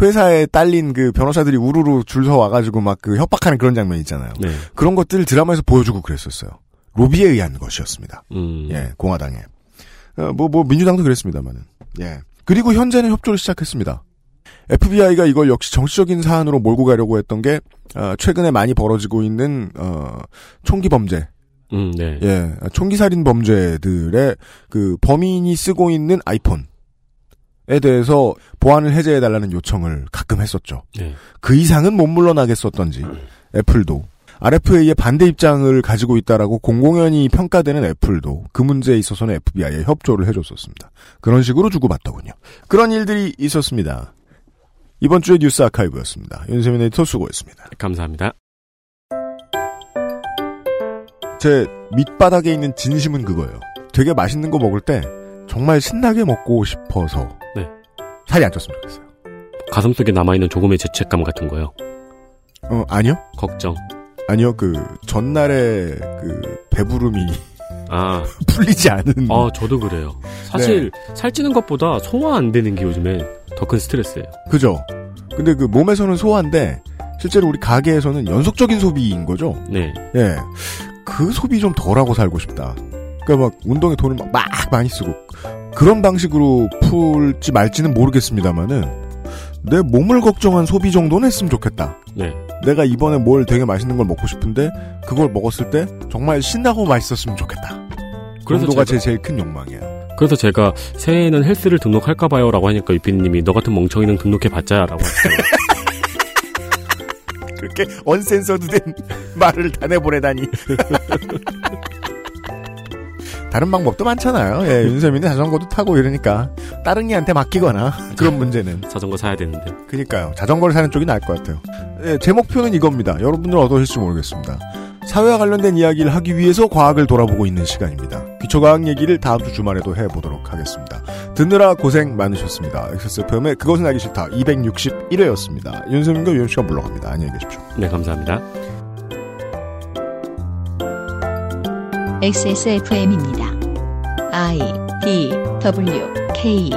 회사에 딸린 그 변호사들이 우르르 줄 서 와가지고 막 그 협박하는 그런 장면 있잖아요. 네, 그런 것들을 드라마에서 보여주고 그랬었어요. 로비에 의한 것이었습니다. 음, 예, 공화당에. 어, 뭐, 뭐, 민주당도 그랬습니다만은. 예. 그리고 현재는 협조를 시작했습니다. FBI가 이걸 역시 정치적인 사안으로 몰고 가려고 했던 게, 어, 최근에 많이 벌어지고 있는, 어, 총기 범죄. 음, 네, 예, 총기 살인 범죄들의 그 범인이 쓰고 있는 아이폰 에 대해서 보안을 해제해 달라는 요청을 가끔 했었죠. 네. 그 이상은 못 물러나겠었던지 애플도 RFA의 반대 입장을 가지고 있다라고 공공연히 평가되는 애플도 그 문제에 있어서는 FBI에 협조를 해줬었습니다. 그런 식으로 주고받더군요. 그런 일들이 있었습니다. 이번 주의 뉴스 아카이브였습니다. 윤세민 에디터 수고했습니다. 감사합니다. 제 밑바닥에 있는 진심은 그거예요. 되게 맛있는 거 먹을 때 정말 신나게 먹고 싶어서 네. 살이 안 쪘으면 좋겠어요. 가슴 속에 남아있는 조금의 죄책감 같은 거요. 어, 아니요? 걱정. 아니요, 그, 전날에 그, 배부름이 아. *laughs* 풀리지 않은. 아, 저도 그래요. 사실, 살찌는 것보다 소화 안 되는 게 요즘에 더 큰 스트레스예요. 그죠? 근데 그 몸에서는 소화인데, 실제로 우리 가게에서는 연속적인 소비인 거죠? 네. 예. 그 소비 좀 덜하고 살고 싶다. 그러니까 막 운동에 돈을 막, 막 많이 쓰고 그런 방식으로 풀지 말지는 모르겠습니다만은 내 몸을 걱정한 소비 정도는 했으면 좋겠다. 네. 내가 이번에 뭘 되게 맛있는 걸 먹고 싶은데 그걸 먹었을 때 정말 신나고 맛있었으면 좋겠다. 그래서 정도가 제가- 제 제일 큰 욕망이에요. 그래서 제가 새해에는 헬스를 등록할까봐요 라고 하니까 유피님이 너 같은 멍청이는 등록해봤자 라고 했어요. 그렇게 *laughs* 언센서드 된 *laughs* 말을 다 내보내다니. *laughs* 다른 방법도 많잖아요. 예, 윤세민이 자전거도 타고 이러니까 따릉이한테 맡기거나 그런 문제는. 자전거 사야 되는데. 그니까요. 자전거를 사는 쪽이 나을 것 같아요. 예, 제 목표는 이겁니다. 여러분들은 어떠실지 모르겠습니다. 사회와 관련된 이야기를 하기 위해서 과학을 돌아보고 있는 시간입니다. 기초과학 얘기를 다음 주 주말에도 해보도록 하겠습니다. 듣느라 고생 많으셨습니다. XSFM의 그것은 알기 싫다 261회였습니다. 윤세민과 유현씨가 물러갑니다. 안녕히 계십시오. 네, 감사합니다. XSFM입니다. I D W K